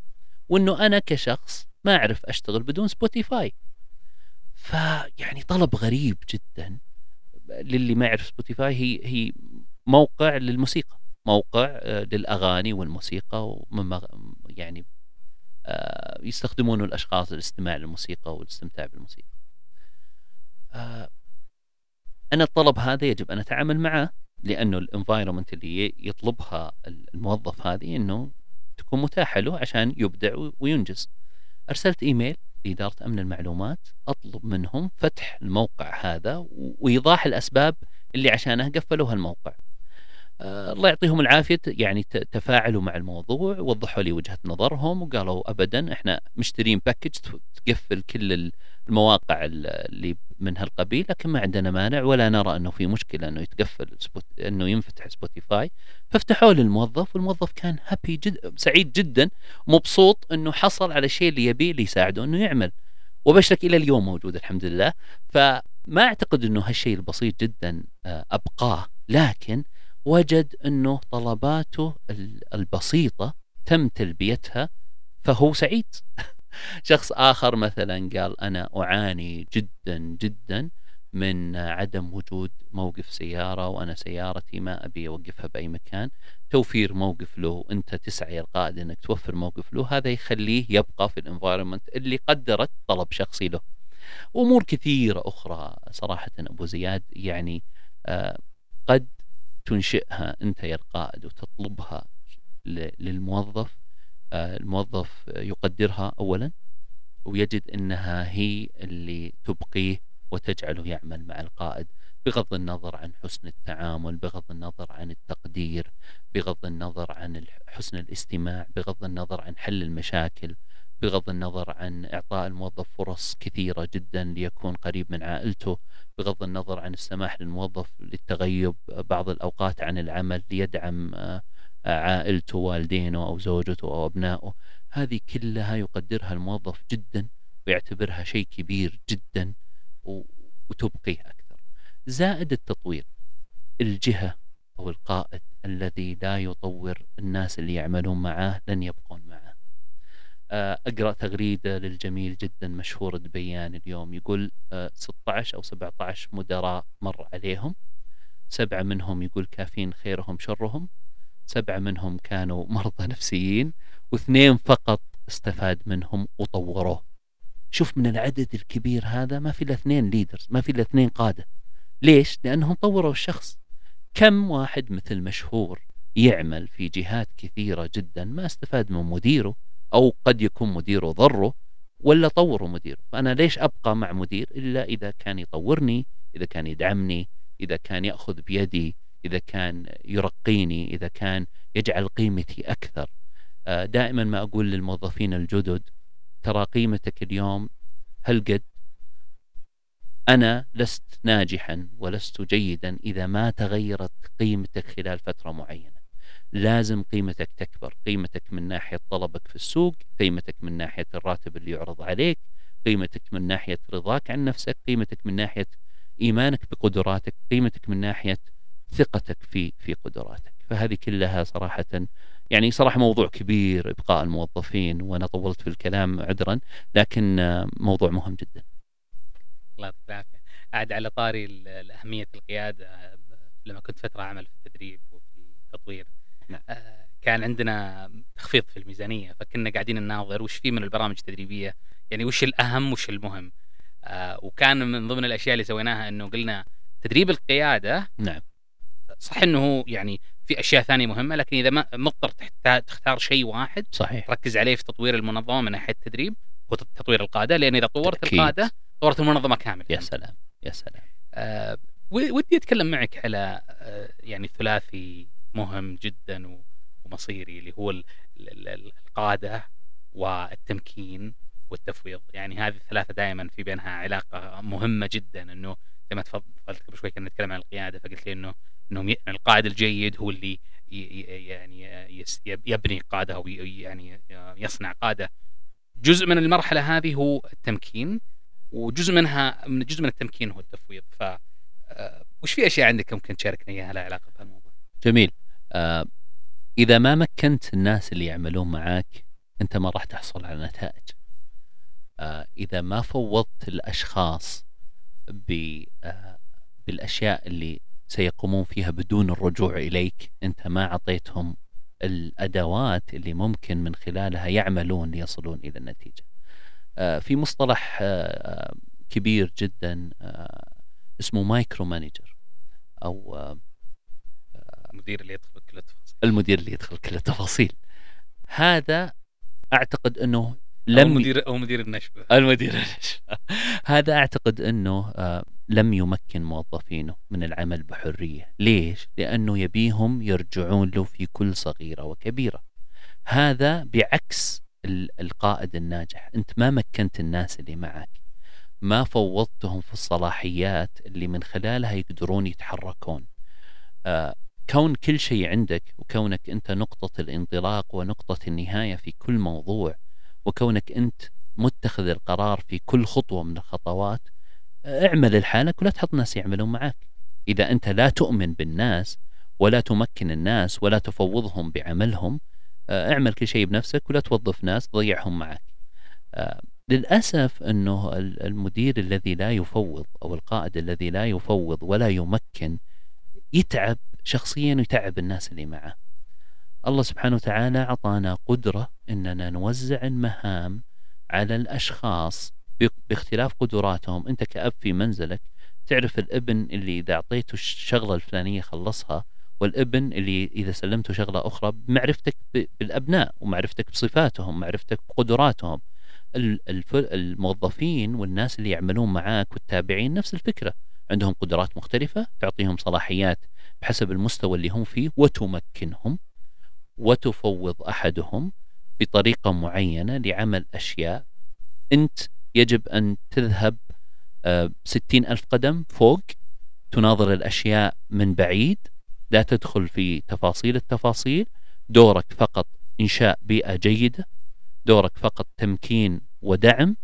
Speaker 2: وإنه أنا كشخص ما أعرف أشتغل بدون سبوتيفاي فيعني طلب غريب جدا للي ما يعرف سبوتيفاي هي هي موقع للموسيقى موقع آه، للأغاني والموسيقى ومما يعني يستخدمونه الأشخاص للاستماع للموسيقى والاستمتاع بالموسيقى. آه، أنا الطلب هذا يجب أن أتعامل معه لأنه ال environment اللي يطلبها الموظف هذه إنه تكون متاحة له عشان يبدع وينجز. أرسلت إيميل لإدارة أمن المعلومات أطلب منهم فتح الموقع هذا وإيضاح الأسباب اللي عشانها قفلوا هالموقع آه الله يعطيهم العافية. يعني تفاعلوا مع الموضوع وضحوا لي وجهة نظرهم وقالوا ابدا إحنا مشترين package تقفل كل المواقع اللي من هالقبيل لكن ما عندنا مانع ولا نرى إنه في مشكلة إنه يتقفل سبوت إنه ينفتح سبوتيفاي ففتحوه للموظف والموظف كان هابي جدا سعيد جدا مبسوط إنه حصل على الشيء اللي يبيه اللي يساعده إنه يعمل. وبشرك إلى اليوم موجود الحمد لله. فما أعتقد إنه هالشيء البسيط جدا آه، أبقاه. لكن وجد أنه طلباته البسيطة تم تلبيتها فهو سعيد. شخص آخر مثلا قال أنا أعاني جدا جدا من عدم وجود موقف سيارة وأنا سيارتي ما أبي أوقفها بأي مكان. توفير موقف له أنت تسعى القائد إنك توفر موقف له. هذا يخليه يبقى في الانفايرمنت اللي قدرت طلب شخصي له. أمور كثيرة أخرى صراحة أبو زياد يعني آه قد تنشئها أنت يا القائد وتطلبها للموظف. آه الموظف يقدرها اولا ويجد أنها هي اللي تبقيه وتجعله يعمل مع القائد بغض النظر عن حسن التعامل بغض النظر عن التقدير بغض النظر عن حسن الاستماع بغض النظر عن حل المشاكل. بغض النظر عن إعطاء الموظف فرص كثيرة جدا ليكون قريب من عائلته بغض النظر عن السماح للموظف للتغيب بعض الأوقات عن العمل ليدعم آه، عائلته والدينه أو زوجته أو أبنائه. هذه كلها يقدرها الموظف جدا ويعتبرها شيء كبير جدا وتبقيه أكثر. زائد التطوير. الجهة أو القائد الذي لا يطور الناس اللي يعملون معاه لن يبقون آه، أقرأ تغريدة للجميل جدا مشهور دبيان اليوم يقول 16 آه، أو 17 مدراء مر عليهم. سبعة منهم يقول كافين خيرهم شرهم. سبعة منهم كانوا مرضى نفسيين. واثنين فقط استفاد منهم وطوروه. شوف من العدد الكبير هذا ما في إلا اثنين ليدرز ما في إلا اثنين قادة. ليش؟ لأنهم طوروا الشخص. كم واحد مثل مشهور يعمل في جهات كثيرة جدا ما استفاد من مديره؟ أو قد يكون مديره ضره ولا طوروا مديره فأنا ليش أبقى مع مدير؟ إلا إذا كان يطورني إذا كان يدعمني إذا كان يأخذ بيدي إذا كان يرقيني إذا كان يجعل قيمتي أكثر. آه، دائما ما أقول للموظفين الجدد ترى قيمتك اليوم هالقد؟ أنا لست ناجحا ولست جيدا إذا ما تغيرت قيمتك خلال فترة معينة. لازم قيمتك تكبر. قيمتك من ناحية طلبك في السوق قيمتك من ناحية الراتب اللي يعرض عليك قيمتك من ناحية رضاك عن نفسك قيمتك من ناحية إيمانك بقدراتك قيمتك من ناحية ثقتك في في قدراتك. فهذه كلها صراحة يعني صراحة موضوع كبير إبقاء الموظفين وأنا طولت في الكلام عذرا لكن موضوع مهم جدا.
Speaker 1: الله يعطيك العافية. عاد على طاري أهمية القيادة لما كنت فترة أعمل في التدريب وفي التطوير. نعم. كان عندنا تخفيض في الميزانية فكنا قاعدين نناظر وش في من البرامج التدريبية يعني وش الأهم وش المهم آه، وكان من ضمن الأشياء اللي سويناها أنه قلنا تدريب القيادة
Speaker 2: نعم
Speaker 1: صح إنه يعني في أشياء ثانية مهمة لكن إذا ما مضطر تختار شيء واحد
Speaker 2: صحيح
Speaker 1: تركز عليه في تطوير المنظمة من ناحية التدريب وتطوير القادة لأن إذا طورت أكيد. القادة طورت المنظمة كاملة
Speaker 2: يا سلام يا سلام
Speaker 1: آه ودي أتكلم معك على آه يعني ثلاثي مهم جدا ومصيري اللي هو القادة والتمكين والتفويض. يعني هذه الثلاثة دائما في بينها علاقة مهمة جدا إنه زي ما تفضلت قبل شوي كنا نتكلم عن القيادة فقلت لي انه إنه القائد الجيد هو اللي يعني يبني قاده أو يعني يصنع قادة. جزء من المرحلة هذه هو التمكين وجزء منها من جزء من التمكين هو التفويض. ف آه، وش في أشياء عندك ممكن تشاركنا إياها لها علاقة بهالموضوع؟
Speaker 2: جميل. إذا ما مكنت الناس اللي يعملون معاك أنت ما راح تحصل على نتائج. آه إذا ما فوضت الأشخاص آه بالأشياء اللي سيقومون فيها بدون الرجوع إليك أنت ما أعطيتهم الأدوات اللي ممكن من خلالها يعملون ليصلون إلى النتيجة. آه في مصطلح آه كبير جدا آه اسمه micro manager أو آه،
Speaker 1: المدير اللي يدخل كل التفاصيل
Speaker 2: المدير اللي يدخل كل التفاصيل هذا أعتقد أنه
Speaker 1: لم أو مدير أو مدير النشبة
Speaker 2: المدير النشبة هذا أعتقد أنه آه لم يمكن موظفينه من العمل بحرية، ليش؟ لأنه يبيهم يرجعون له في كل صغيرة وكبيرة. هذا بعكس القائد الناجح، أنت ما مكنت الناس اللي معك. ما فوضتهم في الصلاحيات اللي من خلالها يقدرون يتحركون. كون كل شيء عندك وكونك أنت نقطة الانطلاق ونقطة النهاية في كل موضوع وكونك أنت متخذ القرار في كل خطوة من الخطوات اعمل لحالك ولا تحط ناس يعملون معك إذا أنت لا تؤمن بالناس ولا تمكن الناس ولا تفوضهم بعملهم آه، اعمل كل شيء بنفسك ولا توظف ناس تضيعهم معك. آه، للأسف أنه المدير الذي لا يفوض أو القائد الذي لا يفوض ولا يمكن يتعب شخصيا ويتعب الناس اللي معه. الله سبحانه وتعالى أعطانا قدرة أننا نوزع المهام على الأشخاص باختلاف قدراتهم. أنت كأب في منزلك تعرف الابن اللي إذا أعطيته الشغلة الفلانية خلصها والابن اللي إذا سلمته شغلة أخرى بمعرفتك بالأبناء ومعرفتك بصفاتهم معرفتك بقدراتهم. الموظفين والناس اللي يعملون معاك والتابعين نفس الفكرة. عندهم قدرات مختلفة تعطيهم صلاحيات بحسب المستوى اللي هم فيه وتمكنهم وتفوض أحدهم بطريقة معينة لعمل أشياء. أنت يجب أن تذهب آه، ستين ألف قدم فوق تناظر الأشياء من بعيد لا تدخل في تفاصيل التفاصيل. دورك فقط إنشاء بيئة جيدة دورك فقط تمكين ودعم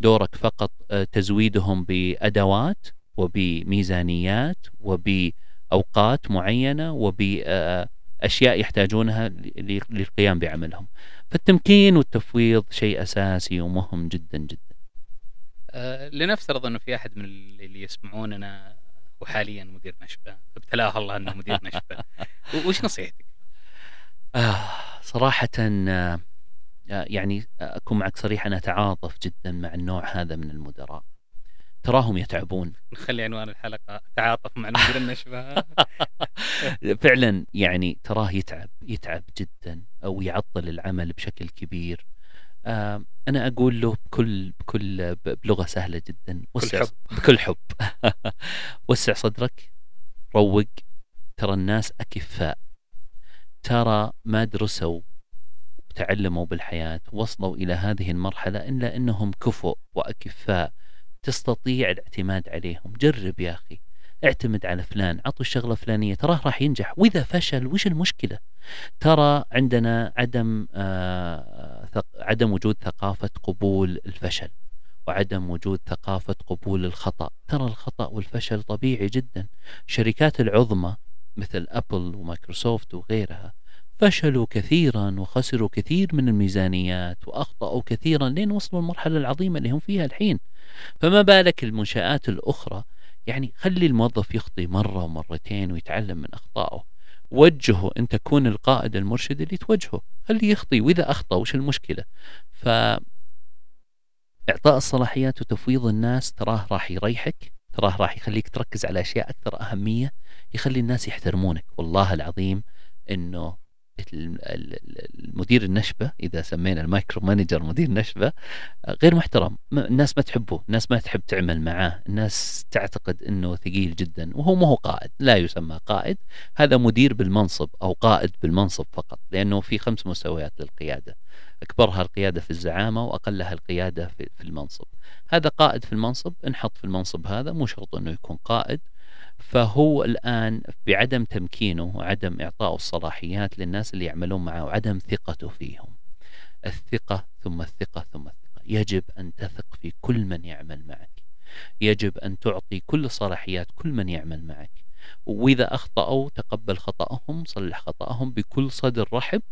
Speaker 2: دورك فقط آه، تزويدهم بأدوات وبميزانيات وبأوقات معينة وبأشياء يحتاجونها للقيام بعملهم. فالتمكين والتفويض شيء أساسي ومهم جدا جدا.
Speaker 1: أه لنفترض أنه في أحد من اللي يسمعوننا وحاليا مدير نشبة. ابتلاه الله أنه مدير نشبة. وش نصيحتك؟
Speaker 2: آه صراحة آه يعني أكون معك صريح أنا أتعاطف جدا مع النوع هذا من المدراء. تراهم يتعبون.
Speaker 1: نخلي عنوان الحلقة تعاطف مع مدير النشبة
Speaker 2: فعلا يعني تراه يتعب يتعب جدا أو يعطل العمل بشكل كبير. آه أنا أقول له بكل بكل بلغة سهلة جدا
Speaker 1: وسع حب.
Speaker 2: بكل حب. وسع صدرك روق ترى الناس أكفاء. ترى ما درسوا وتعلموا بالحياة وصلوا إلى هذه المرحلة إلا أنهم كفؤ وأكفاء. تستطيع الاعتماد عليهم. جرب يا أخي اعتمد على فلان عطوا الشغلة فلانية تراه راح ينجح. وإذا فشل وش المشكلة؟ ترى عندنا عدم آه عدم وجود ثقافة قبول الفشل وعدم وجود ثقافة قبول الخطأ. ترى الخطأ والفشل طبيعي جدا. الشركات العظمى مثل أبل ومايكروسوفت وغيرها فشلوا كثيرا وخسروا كثير من الميزانيات وأخطأوا كثيرا لين وصلوا المرحلة العظيمة اللي هم فيها الحين. فما بالك المنشآت الأخرى؟ يعني خلي الموظف يخطي مرة ومرتين ويتعلم من أخطائه. وجهه أنت كون القائد المرشد اللي توجهه. خليه يخطي وإذا أخطأ وش المشكلة؟ ف إعطاء الصلاحيات وتفويض الناس تراه راح يريحك تراه راح يخليك تركز على أشياء أكثر أهمية يخلي الناس يحترمونك. والله العظيم أنه المدير النشبة إذا سمينا ال micro manager مدير نشبة غير محترم. الناس ما تحبه الناس ما تحب تعمل معاه الناس تعتقد إنه ثقيل جدا وهو ما هو قائد لا يسمى قائد. هذا مدير بالمنصب أو قائد بالمنصب فقط لأنه في خمس مستويات للقيادة. أكبرها القيادة في الزعامة وأقلها القيادة في المنصب. هذا قائد في المنصب انحط في المنصب هذا مو شرط إنه يكون قائد. فهو الآن بعدم تمكينه وعدم إعطائه الصلاحيات للناس اللي يعملون معه وعدم ثقته فيهم. الثقة ثم الثقة ثم الثقة. يجب أن تثق في كل من يعمل معك. يجب أن تعطي كل صلاحيات كل من يعمل معك. وإذا أخطأوا تقبل خطأهم صلح خطأهم بكل صدر رحب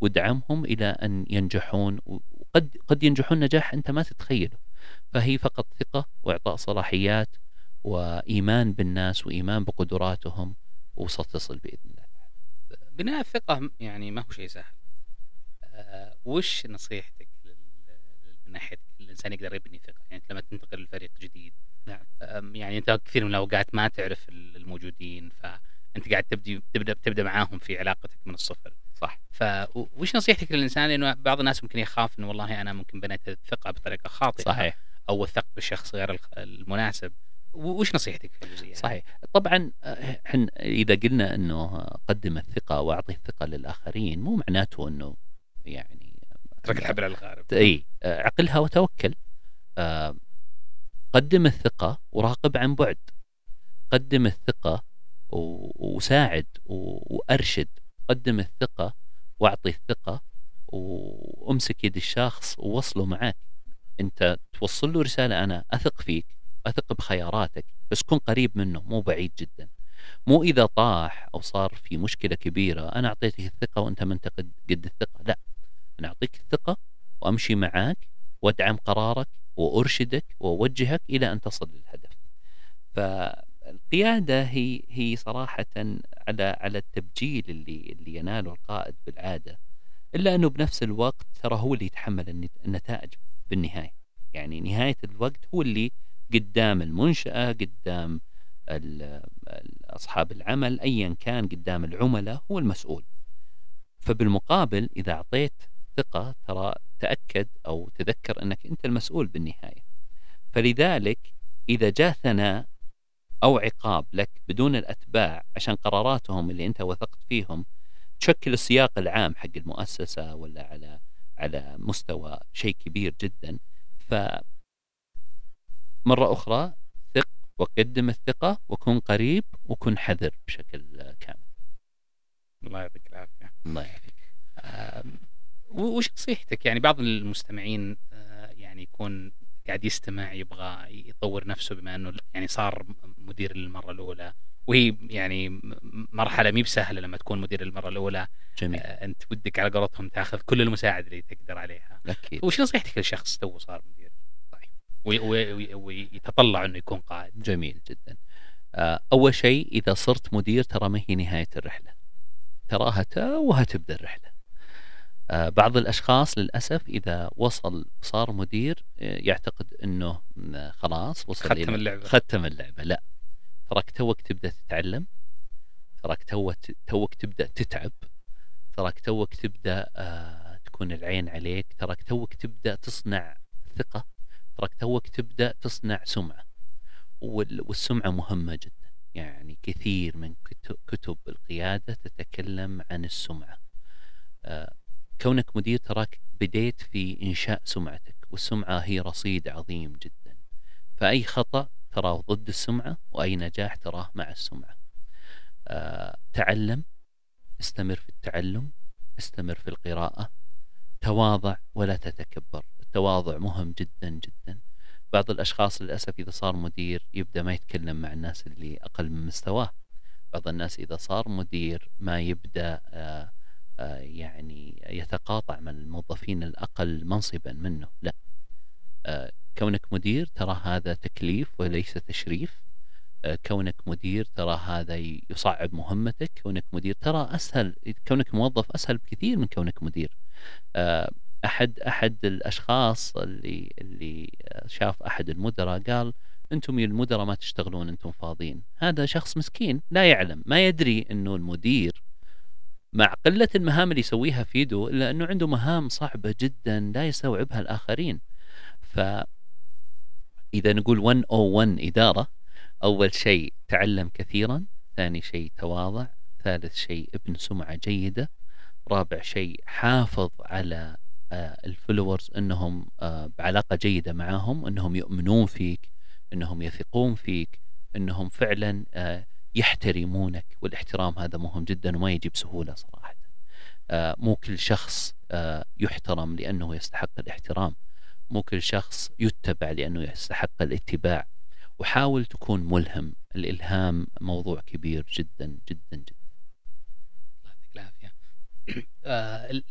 Speaker 2: وادعمهم إلى أن ينجحون. وقد قد ينجحون نجاح أنت ما تتخيله. فهي فقط ثقة وإعطاء صلاحيات وإيمان بالناس وإيمان بقدراتهم وستصل بإذن الله
Speaker 1: بناء الثقة يعني ما هو شيء سهل. أه وش نصيحتك من ناحية الإنسان يقدر يبني ثقة؟ يعني لما تنتقل لفريق جديد.
Speaker 2: نعم.
Speaker 1: يعني أنت كثير من الأوقات ما تعرف الموجودين فأنت قاعد تبدي تبدأ تبدأ معاهم في علاقتك من الصفر.
Speaker 2: صح.
Speaker 1: فوش نصيحتك للإنسان؟ لأنه بعض الناس ممكن يخاف إنه والله أنا ممكن بنيت الثقة بطريقة خاطئة
Speaker 2: صحيح.
Speaker 1: أو وثقت بالشخص غير المناسب. وش نصيحتك في الجزئية؟
Speaker 2: صحيح. طبعا إحنا إذا قلنا إنه قدم الثقة وأعطي الثقة للآخرين مو معناته إنه يعني
Speaker 1: اترك الحبل على الغارب.
Speaker 2: إي عقلها وتوكل. قدم الثقة وراقب عن بعد. قدم الثقة وساعد وأرشد. قدم الثقة وأعطي الثقة وامسك يد الشخص ووصله معك أنت توصل له رسالة أنا أثق فيك. أثق بخياراتك بس كن قريب منه مو بعيد جدا. مو إذا طاح أو صار في مشكلة كبيرة أنا أعطيتك الثقة وأنت ما انت قد الثقة. لا أنا أعطيك الثقة وأمشي معاك وأدعم قرارك وأرشدك وأوجهك إلى أن تصل للهدف. فالقيادة هي هي صراحة على على التبجيل اللي اللي يناله القائد بالعادة. إلا أنه بنفس الوقت ترى هو اللي يتحمل النتائج بالنهاية. يعني نهاية الوقت هو اللي قدام المنشأة قدام أصحاب العمل أيا كان قدام العملاء هو المسؤول. فبالمقابل إذا أعطيت ثقة ترى تأكد أو تذكر أنك أنت المسؤول بالنهاية. فلذلك إذا جاء ثناء أو عقاب لك بدون الأتباع عشان قراراتهم اللي أنت وثقت فيهم تشكل السياق العام حق المؤسسة ولا على على مستوى شيء كبير جدا. ف مرة أخرى ثق وقدم الثقة وكن قريب وكن حذر بشكل كامل.
Speaker 1: الله يعطيك العافية.
Speaker 2: الله يعافيك.
Speaker 1: وش نصيحتك؟ يعني بعض المستمعين آه، يعني يكون قاعد يستمع يبغى يطور نفسه بما إنه يعني صار مدير للمرة الأولى. وهي يعني مرحلة مي بسهلة لما تكون مدير للمرة الأولى.
Speaker 2: جميل. آه
Speaker 1: أنت ودك على قولتهم تأخذ كل المساعده اللي تقدر عليها.
Speaker 2: أكيد.
Speaker 1: وش نصيحتك لشخص تو صار مدير؟ ويتطلع انه يكون قائد.
Speaker 2: جميل جدا. آه، أول شيء إذا صرت مدير ترى ما هي نهاية الرحلة. تراها توها تبدأ الرحلة. آه، بعض الأشخاص للأسف إذا وصل صار مدير آه، يعتقد إنه خلاص وصل
Speaker 1: ختم اللعبة.
Speaker 2: ختم اللعبة. لا. تراك توك تبدأ تتعلم. تراك توك توك تبدأ تتعب. تراك توك تبدأ تكون العين عليك. تراك توك تبدأ تصنع ثقة. تراك توك تبدا تصنع سمعة. والسمعة مهمة جدا. يعني كثير من كتب القيادة تتكلم عن السمعة. آه، كونك مدير تراك بديت في إنشاء سمعتك والسمعة هي رصيد عظيم جدا. فأي خطأ تراه ضد السمعة وأي نجاح تراه مع السمعة. آه، تعلم استمر في التعلم استمر في القراءة تواضع ولا تتكبر. التواضع مهم جدا جدا. بعض الأشخاص للأسف إذا صار مدير يبدأ ما يتكلم مع الناس اللي أقل من مستواه. بعض الناس إذا صار مدير ما يبدأ آه، آه، يعني يتقاطع مع الموظفين الأقل منصبا منه. لا. آه، كونك مدير ترى هذا تكليف وليس تشريف. كونك مدير ترى هذا يصعب مهمتك. كونك مدير ترى أسهل كونك موظف أسهل بكثير من كونك مدير. أحد أحد الأشخاص اللي اللي شاف أحد المدراء قال أنتم يا المدراء ما تشتغلون أنتم فاضيين. هذا شخص مسكين لا يعلم ما يدري إنه المدير مع قلة المهام اللي يسويها في يده إلا أنه عنده مهام صعبة جدا لا يستوعبها الآخرين. ف إذا نقول 101 إدارة أول شيء تعلم كثيرا ثاني شيء تواضع ثالث شيء ابن سمعة جيدة رابع شيء حافظ على الفولورز إنهم آه، بعلاقة جيدة معهم إنهم يؤمنون فيك إنهم يثقون فيك إنهم فعلا آه، يحترمونك والاحترام هذا مهم جدا وما يجي بسهوله صراحة. مو كل شخص يحترم لأنه يستحق الاحترام. مو كل شخص يتبع لأنه يستحق الاتباع. وحاول تكون ملهم. الإلهام موضوع كبير جدا جدا جدا
Speaker 1: الله يعطيك العافية آه،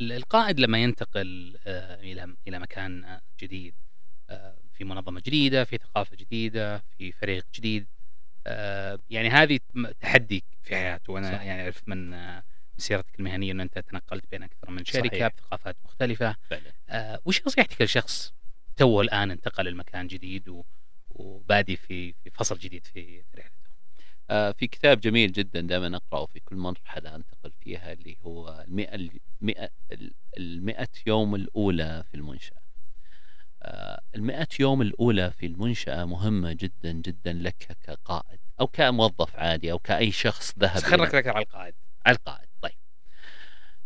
Speaker 1: القائد لما ينتقل آه، إلى إلى مكان جديد آه، في منظمة جديدة في ثقافة جديدة في فريق جديد يعني هذه تحدي في حياته وأنا صحيح. يعني أعرف من مسيرتك المهنية أن أنت تنقلت بين أكثر من شركة صحيح. بثقافات مختلفة فعلا. وش نصيحتك لشخص تو الآن انتقل لمكان جديد. وبادي في في فصل جديد في رحلته
Speaker 2: آه في كتاب جميل جدا دائما أقرأه في كل مرحلة أنتقل فيها اللي هو المئة المئة المئة يوم الأولى في المنشأة. آه المئة يوم الأولى في المنشأة مهمة جدا جدا لك كقائد أو كموظف عادي أو كأي شخص ذهب
Speaker 1: خلينا نركز على القائد.
Speaker 2: على القائد طيب.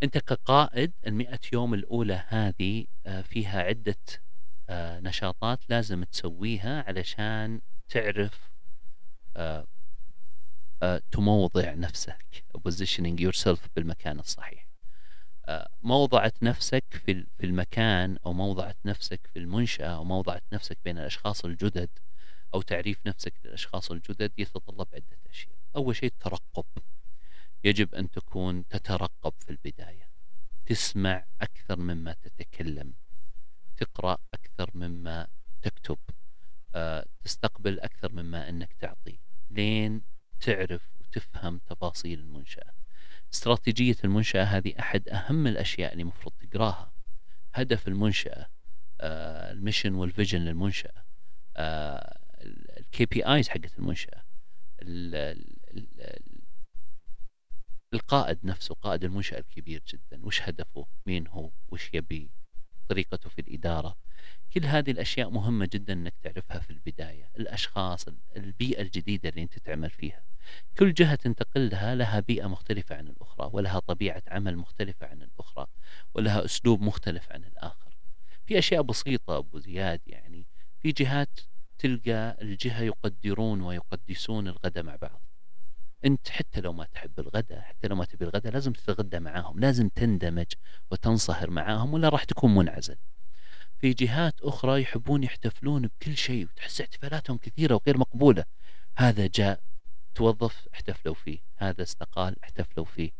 Speaker 2: أنت كقائد المئة يوم الأولى هذه آه، فيها عدة آه، نشاطات لازم تسويها علشان تعرف آه، آه، تموضع نفسك positioning yourself بالمكان الصحيح. موضعة نفسك في في المكان أو موضعة نفسك في المنشأة أو موضعة نفسك بين الأشخاص الجدد أو تعريف نفسك للأشخاص الجدد يتطلب عدة أشياء. أول شيء الترقب. يجب أن تكون تترقب في البداية. تسمع أكثر مما تتكلم. تقرأ أكثر مما تكتب. آه، تستقبل أكثر مما أنك تعطي. لين تعرف وتفهم تفاصيل المنشأة. استراتيجية المنشأة هذه أحد أهم الأشياء اللي المفروض تقراها. هدف المنشأة آه، ال mission وال vision للمنشأة ال KPIs حقت المنشأة القائد نفسه قائد المنشأة الكبير جدا وش هدفه مين هو وش يبي طريقته في الإدارة. كل هذه الأشياء مهمة جدا أنك تعرفها في البداية. الأشخاص البيئة الجديدة اللي أنت تعمل فيها. كل جهة تنتقل لها لها بيئة مختلفة عن الأخرى ولها طبيعة عمل مختلفة عن الأخرى ولها أسلوب مختلف عن الآخر. في أشياء بسيطة أبو زياد يعني في جهات تلقى الجهة يقدرون ويقدسون الغداء مع بعض. أنت حتى لو ما تحب الغداء حتى لو ما تبي الغداء لازم تتغدى معاهم لازم تندمج وتنصهر معاهم ولا راح تكون منعزل. في جهات أخرى يحبون يحتفلون بكل شيء وتحس احتفالاتهم كثيرة وغير مقبولة. هذا جاء توظف احتفلوا فيه. هذا استقال احتفلوا فيه.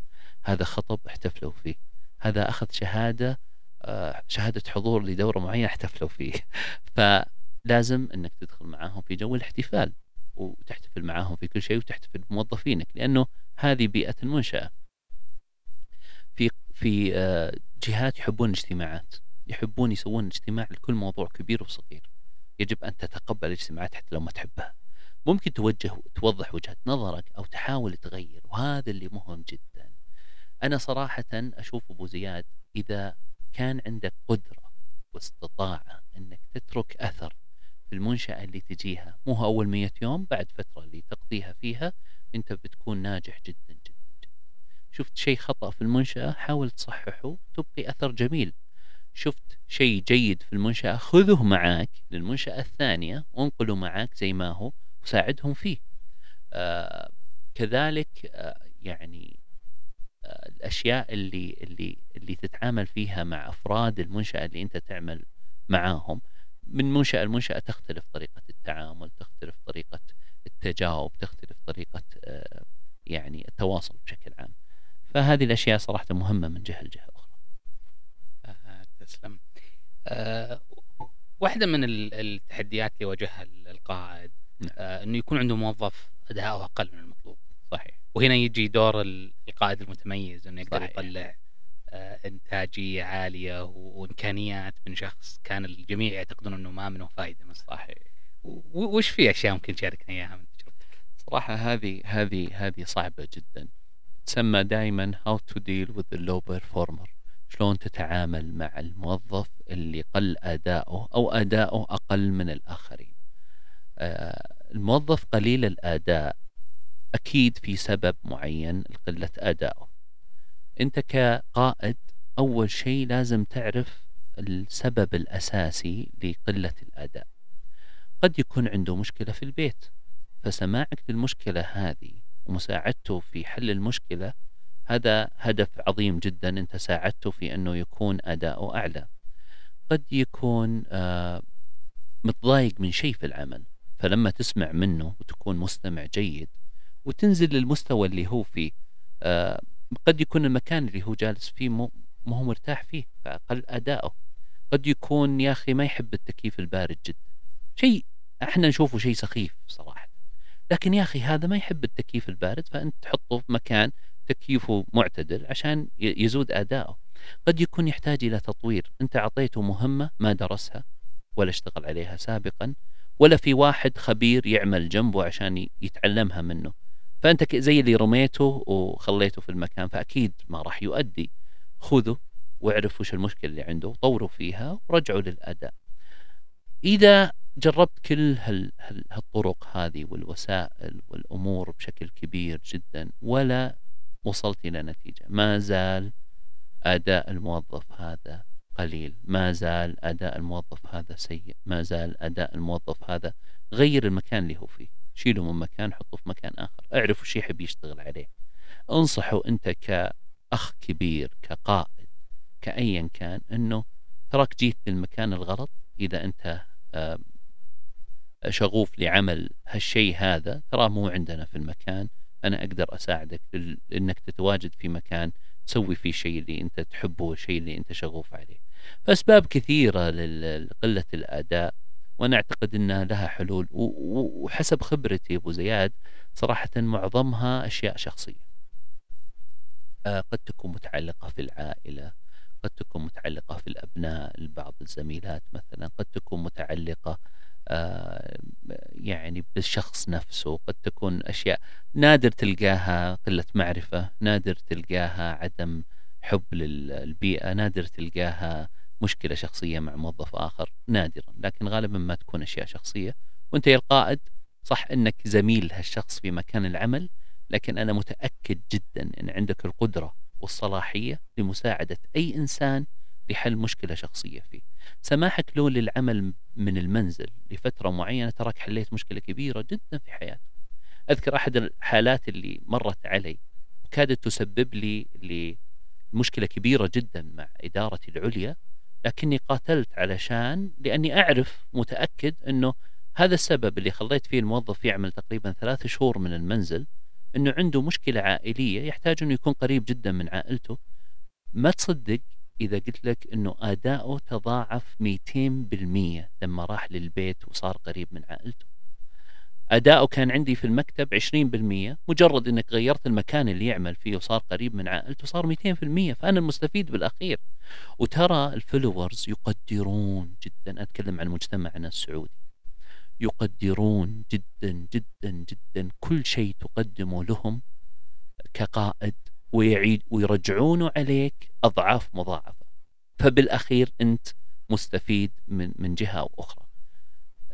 Speaker 2: هذا خطب احتفلوا فيه. هذا أخذ شهادة آه، شهادة حضور لدورة معينة احتفلوا فيه. فلازم أنك تدخل معاهم في جو الاحتفال وتحتفل معاهم في كل شيء وتحتفل بموظفينك لأنه هذه بيئة المنشاه في في آه، جهات يحبون الاجتماعات. يحبون يسوون اجتماع لكل موضوع كبير وصغير. يجب أن تتقبل الاجتماعات حتى لو ما تحبها. ممكن توجه توضح وجهة نظرك أو تحاول تغير وهذا اللي مهم جدا. أنا صراحة أشوف أبو زياد إذا كان عندك قدرة واستطاعة إنك تترك أثر في المنشأة اللي تجيها مو أول مية يوم بعد فترة اللي تقضيها فيها أنت بتكون ناجح جدا جدا جدا. شفت شيء خطأ في المنشأة؟ حاول تصححه تبقي أثر جميل. شفت شيء جيد في المنشأة؟ خذه معاك للمنشأة الثانية وانقله معاك زي ما هو. وساعدهم فيه. آه كذلك آه يعني آه الأشياء اللي اللي اللي تتعامل فيها مع أفراد المنشأة اللي أنت تعمل معاهم. من منشأة لمنشأة تختلف طريقة التعامل تختلف طريقة التجاوب تختلف طريقة آه، يعني التواصل بشكل عام. فهذه الأشياء صراحة مهمة من جهة لجهة أخرى.
Speaker 1: آه تسلم. آه واحدة من التحديات اللي واجهها القائد. آه أنه يكون عنده موظف أداؤه أقل من المطلوب.
Speaker 2: صحيح.
Speaker 1: وهنا يجي دور القائد المتميز أنه يقدر صحيح. يطلع آه، إنتاجية عالية وإمكانيات من شخص كان الجميع يعتقدون إنه ما منه فائده مثلا.
Speaker 2: صحيح.
Speaker 1: وش في أشياء ممكن تشاركنا إياها من تجربتك؟
Speaker 2: صراحة هذه هذه هذه صعبة جدا. تسمى دائما to deal with the low performer. شلون تتعامل مع الموظف اللي قل أداؤه أو أداؤه أقل من الآخرين. الموظف قليل الأداء أكيد في سبب معين لقله أدائه. أنت كقائد أول شيء لازم تعرف السبب الأساسي لقلة الأداء. قد يكون عنده مشكلة في البيت فسماعك للمشكلة هذه ومساعدته في حل المشكلة هذا هدف عظيم جدا أنت ساعدته في أنه يكون أداؤه أعلى. قد يكون آه، متضايق من شيء في العمل. فلما تسمع منه وتكون مستمع جيد وتنزل للمستوى اللي هو فيه آه، قد يكون المكان اللي هو جالس فيه مو ما هو مرتاح فيه فأقل أداؤه. قد يكون يا أخي ما يحب التكييف البارد جدا. شيء إحنا نشوفه شيء سخيف صراحة. لكن يا أخي هذا ما يحب التكييف البارد فأنت تحطه في مكان تكييفه معتدل عشان يزود أداؤه. قد يكون يحتاج إلى تطوير. أنت أعطيته مهمة ما درسها ولا اشتغل عليها سابقا ولا في واحد خبير يعمل جنبه عشان يتعلمها منه. فأنت زي اللي رميته وخليته في المكان فأكيد ما راح يؤدي. خذه واعرف وش المشكلة اللي عنده وطوروا فيها ورجعوا للأداء. إذا جربت كل هال هالطرق هذه والوسائل والأمور بشكل كبير جدا ولا وصلت إلى نتيجة ما زال أداء الموظف هذا قليل. ما زال أداء الموظف هذا سيء. ما زال أداء الموظف هذا غير المكان اللي هو فيه. شيله من مكان حطه في مكان آخر. اعرف وش يحب يشتغل عليه. انصحه أنت كأخ كبير كقائد كأيا كان أنه تراك جيت للمكان الغلط. إذا أنت شغوف لعمل هالشيء هذا تراه مو عندنا في المكان. أنا أقدر أساعدك لأنك تتواجد في مكان تسوي فيه الشيء اللي أنت تحبه والشيء اللي أنت شغوف عليه. فأسباب كثيرة لقلة الأداء وأنا أعتقد أنها لها حلول وحسب خبرتي أبو زياد صراحة معظمها أشياء شخصية. آه، قد تكون متعلقة في العائلة قد تكون متعلقة في الأبناء بعض الزميلات مثلا قد تكون متعلقة آه، يعني بالشخص نفسه قد تكون أشياء نادر تلقاها قلة معرفة نادر تلقاها عدم حب للبيئة نادر تلقاها مشكلة شخصية مع موظف آخر نادرا لكن غالبا ما تكون أشياء شخصية. وأنت يا القائد صح أنك زميل هالشخص في مكان العمل لكن أنا متأكد جدا أن عندك القدرة والصلاحية لمساعدة أي إنسان لحل مشكلة شخصية فيه. سماحك له للعمل من المنزل لفترة معينة تراك حليت مشكلة كبيرة جدا في حياتك أذكر أحد الحالات اللي مرت علي كادت تسبب لي لمشكلة كبيرة جدا مع إدارتي العليا لكني قاتلت علشان لأني أعرف متأكد أنه هذا السبب اللي خليت فيه الموظف يعمل تقريبا ثلاث شهور من المنزل أنه عنده مشكلة عائلية يحتاج أنه يكون قريب جدا من عائلته. ما تصدق إذا قلت لك أنه أداؤه تضاعف 200% لما راح للبيت وصار قريب من عائلته. أداؤه كان عندي في المكتب 20% مجرد أنك غيرت المكان اللي يعمل فيه وصار قريب من عائلته صار 200% فأنا المستفيد بالأخير. وترى الفلورز يقدرون جدا أتكلم عن مجتمعنا السعودي يقدرون جدا جدا جدا كل شيء تقدمه لهم كقائد ويعيد ويرجعونه عليك أضعاف مضاعفة. فبالأخير أنت مستفيد من من جهة أو أخرى.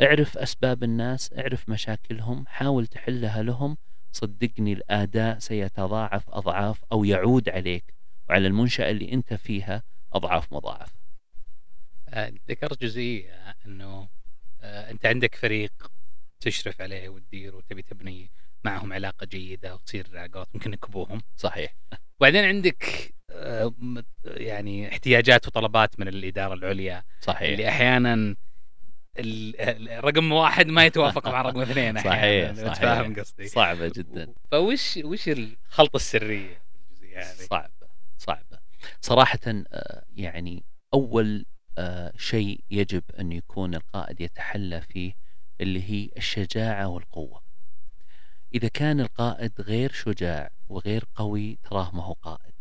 Speaker 2: اعرف أسباب الناس اعرف مشاكلهم حاول تحلها لهم. صدقني الآداء سيتضاعف أضعاف أو يعود عليك وعلى المنشأة اللي أنت فيها أضعاف مضاعفة.
Speaker 1: آه، ذكرت جزئية أنه آه، أنت عندك فريق تشرف عليه وتدير وتبي تبني معهم علاقة جيدة وتصير علاقات ممكن يكبوهم.
Speaker 2: صحيح.
Speaker 1: وبعدين عندك آه، يعني احتياجات وطلبات من الإدارة العليا
Speaker 2: صحيح.
Speaker 1: اللي أحيانا رقم واحد ما يتوافق مع رقم اثنين
Speaker 2: صحيح
Speaker 1: صحيح. فاهم قصدي.
Speaker 2: صعبة جدا.
Speaker 1: فوش وش الخلطة السرية
Speaker 2: يعني صعبة صعبة. صراحة آه، يعني أول آه، شيء يجب أن يكون القائد يتحلى فيه اللي هي الشجاعة والقوة. إذا كان القائد غير شجاع وغير قوي تراه ما هو قائد.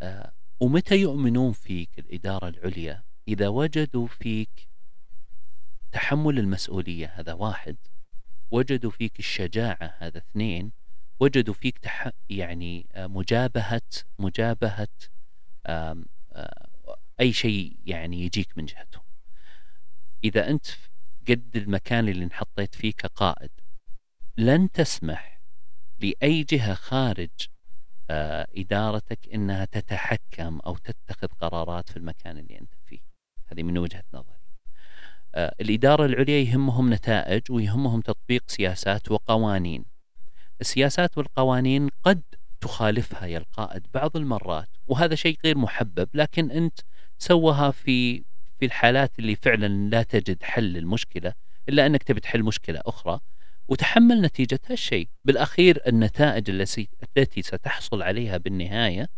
Speaker 2: آه ومتى يؤمنون فيك الإدارة العليا؟ إذا وجدوا فيك تحمل المسؤولية هذا واحد. وجدوا فيك الشجاعة هذا اثنين. وجدوا فيك تح... يعني آه، مجابهة مجابهة آه أي شيء يعني يجيك من جهتهم. إذا أنت قد المكان اللي انحطيت فيه كقائد لن تسمح لأي جهة خارج آه، إدارتك أنها تتحكم أو تتخذ قرارات في المكان اللي أنت فيه. هذه من وجهة نظري. الإدارة العليا يهمهم نتائج ويهمهم تطبيق سياسات وقوانين. السياسات والقوانين قد تخالفها يا القائد بعض المرات وهذا شيء غير محبب لكن أنت سوها في في الحالات اللي فعلا لا تجد حل للمشكلة إلا أنك تبي تحل مشكلة أخرى وتحمل نتيجه هالشيء بالأخير النتائج التي ستحصل عليها بالنهاية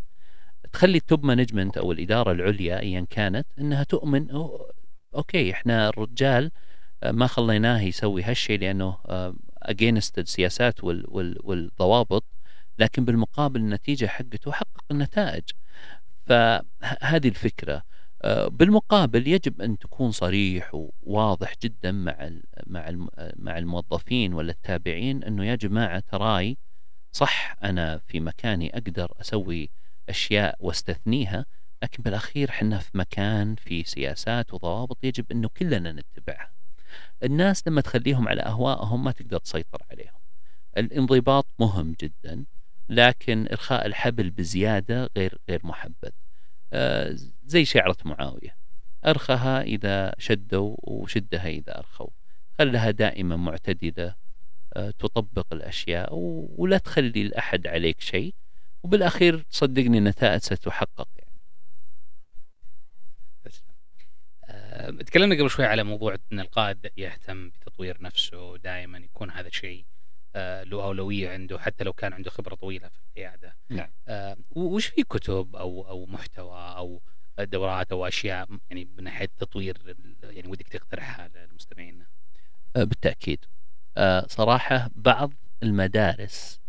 Speaker 2: تخلي ال top management أو الإدارة العليا أيا كانت أنها تؤمن okay إحنا الرجال آه، ما خليناه يسوي هالشيء لأنه أجينست آه، السياسات والضوابط لكن بالمقابل النتيجة حقته حقق النتائج. فهذه الفكرة. آه، بالمقابل يجب أن تكون صريح وواضح جدا مع مع مع الموظفين ولا التابعين أنه يا جماعة تراي صح أنا في مكاني أقدر أسوي أشياء واستثنيها لكن بالأخير إحنا في مكان في سياسات وضوابط يجب إنه كلنا نتبعها. الناس لما تخليهم على أهوائهم ما تقدر تسيطر عليهم. الانضباط مهم جدا لكن إرخاء الحبل بزيادة غير غير محبذ. آه، زي شعرة معاوية أرخها إذا شدوا وشدها إذا أرخوا خلها دائما معتدلة آه، تطبق الأشياء ولا تخلي الأحد عليك شيء وبالأخير تصدقني النتائج ستحقق
Speaker 1: تكلمنا قبل شوي على موضوع إن القائد يهتم بتطوير نفسه دائما يكون هذا الشيء آه له أولوية عنده حتى لو كان عنده خبرة طويلة في القيادة.
Speaker 2: نعم.
Speaker 1: آه وش في كتب أو أو محتوى أو دورات أو أشياء يعني من ناحية تطوير يعني ودك تقترحها للمستمعين؟
Speaker 2: آه بالتأكيد. آه صراحة بعض المدارس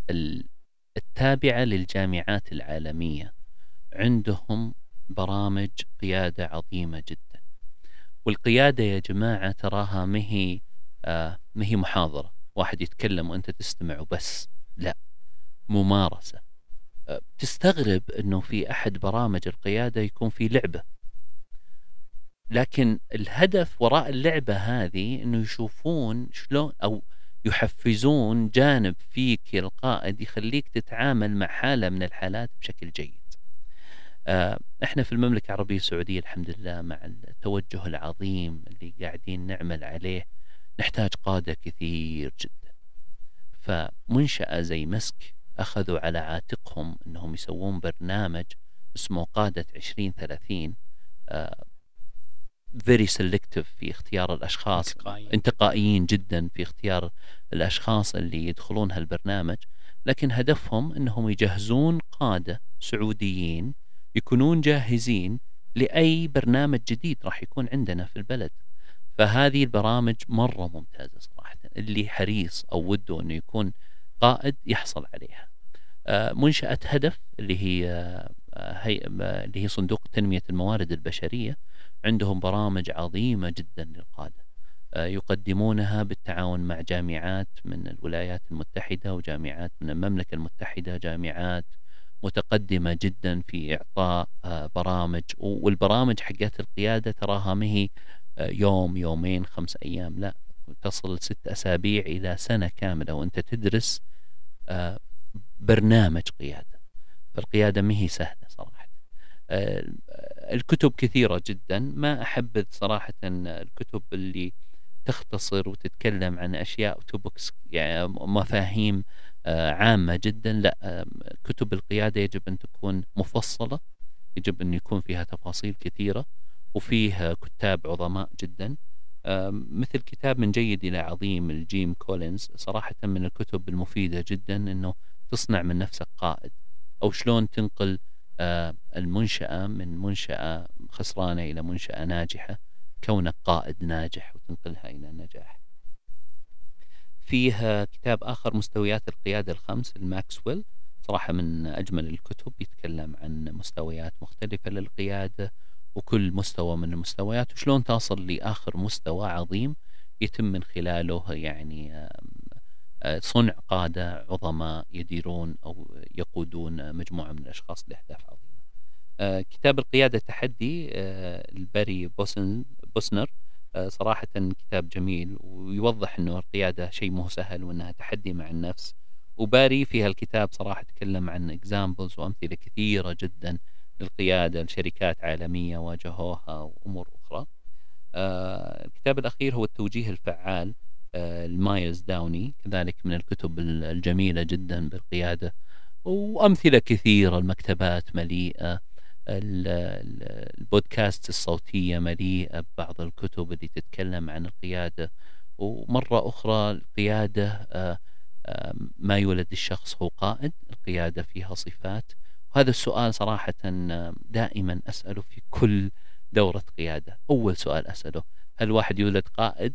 Speaker 2: التابعة للجامعات العالمية عندهم برامج قيادة عظيمة جدا. والقيادة يا جماعة تراها مهي آه مهي محاضرة. واحد يتكلم وأنت تستمع وبس. لا ممارسة. أه، تستغرب إنه في أحد برامج القيادة يكون في لعبة. لكن الهدف وراء اللعبة هذه إنه يشوفون شلون أو يحفزون جانب فيك القائد يخليك تتعامل مع حالة من الحالات بشكل جيد. أه، إحنا في المملكة العربية السعودية الحمد لله مع التوجه العظيم اللي قاعدين نعمل عليه نحتاج قادة كثير جدا فمنشأة زي مسك أخذوا على عاتقهم أنهم يسوون برنامج اسمه قادة 2030 uh, very selective في اختيار الأشخاص انتقائيين. انتقائيين جدا في اختيار الأشخاص اللي يدخلون هالبرنامج لكن هدفهم أنهم يجهزون قادة سعوديين يكونون جاهزين لأي برنامج جديد راح يكون عندنا في البلد. فهذه البرامج مرة ممتازة صراحة اللي حريص أو وده أنه يكون قائد يحصل عليها. آه، منشأة هدف اللي هي آه، هي اللي هي صندوق تنمية الموارد البشرية. عندهم برامج عظيمة جدا للقادة. آه، يقدمونها بالتعاون مع جامعات من الولايات المتحدة وجامعات من المملكة المتحدة جامعات متقدمة جدا في إعطاء برامج. والبرامج حقت القيادة تراها مهي يوم يومين خمس أيام لا تصل ست أسابيع إلى سنة كاملة وأنت تدرس آه، برنامج قيادة. فالقيادة ما هي سهلة صراحة. آه، الكتب كثيرة جدا. ما أحبذ صراحة الكتب اللي تختصر وتتكلم عن أشياء توبكس يعني مفاهيم آه، عامة جدا. لا كتب القيادة يجب أن تكون مفصلة يجب أن يكون فيها تفاصيل كثيرة وفيه كتاب عظماء جدا. مثل كتاب من جيد إلى عظيم الجيم كولينز. صراحة من الكتب المفيدة جدا أنه تصنع من نفسك قائد. أو شلون تنقل المنشأة من منشأة خسرانة إلى منشأة ناجحة كونك قائد ناجح وتنقلها إلى النجاح فيه كتاب آخر مستويات القيادة الخمس الماكسويل. صراحة من أجمل الكتب يتكلم عن مستويات مختلفة للقيادة وكل مستوى من المستويات وشلون تصل لآخر مستوى عظيم يتم من خلاله يعني صنع قادة عظماء يديرون أو يقودون مجموعة من الأشخاص لأهداف عظيمة. كتاب القيادة التحدي الباري بوسن بوسنر صراحة كتاب جميل ويوضح أنه القيادة شيء مو سهل وأنها تحدي مع النفس. وباري في هالكتاب صراحة تكلم عن examples وأمثلة كثيرة جدا للقيادة لشركات عالمية واجهوها وأمور أخرى. آه الكتاب الأخير هو التوجيه الفعال آه المايلز داوني كذلك من الكتب الجميلة جدا بالقيادة. وأمثلة كثيرة المكتبات مليئة. البودكاست الصوتية مليئة ببعض الكتب اللي تتكلم عن القيادة ومرة أخرى القيادة آه، آه، ما يولد الشخص هو قائد القيادة فيها صفات. وهذا السؤال صراحة آه، دائما أسأله في كل دورة قيادة. أول سؤال أسأله هل واحد يولد قائد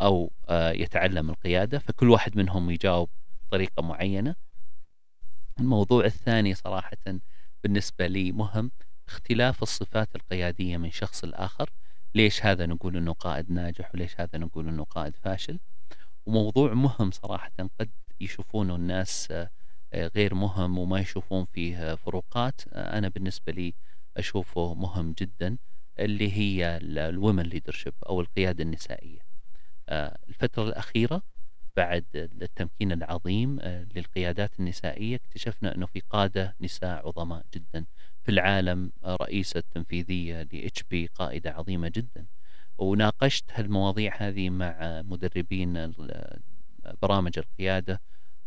Speaker 2: أو يتعلم القيادة؟ فكل واحد منهم يجاوب بطريقة معينة. الموضوع الثاني صراحة بالنسبة لي مهم اختلاف الصفات القيادية من شخص لآخر. ليش هذا نقول أنه قائد ناجح وليش هذا نقول أنه قائد فاشل؟ وموضوع مهم صراحة قد يشوفونه الناس آه، غير مهم وما يشوفون فيه فروقات. آه، أنا بالنسبة لي أشوفه مهم جدا اللي هي الومن ليدرشيب أو القيادة النسائية. آه، الفترة الأخيرة بعد التمكين العظيم للقيادات النسائية. اكتشفنا أنه في قادة نساء عظماء جدا في العالم رئيسة تنفيذية لإتش بي قائدة عظيمة جدا. وناقشت هالمواضيع هذه مع مدربين برامج القيادة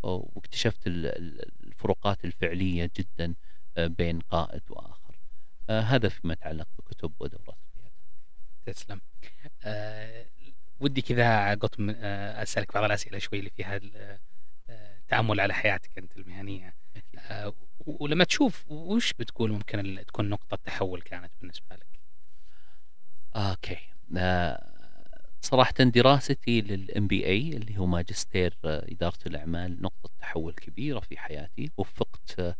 Speaker 2: واكتشفت الفروقات الفعلية جدا بين قائد وآخر. هذا فيما يتعلق بكتب ودورات القيادة.
Speaker 1: تسلم. ودي كذا قط أه أسألك بعض الأسئلة شوي اللي فيها التأمل على حياتك أنت المهنية. أه ولما تشوف وش بتقول ممكن تكون نقطة تحول كانت بالنسبة لك؟
Speaker 2: okay. آه صراحة دراستي لل MBA اللي هو ماجستير آه، إدارة الأعمال نقطة تحول كبيرة في حياتي. وفقت آه،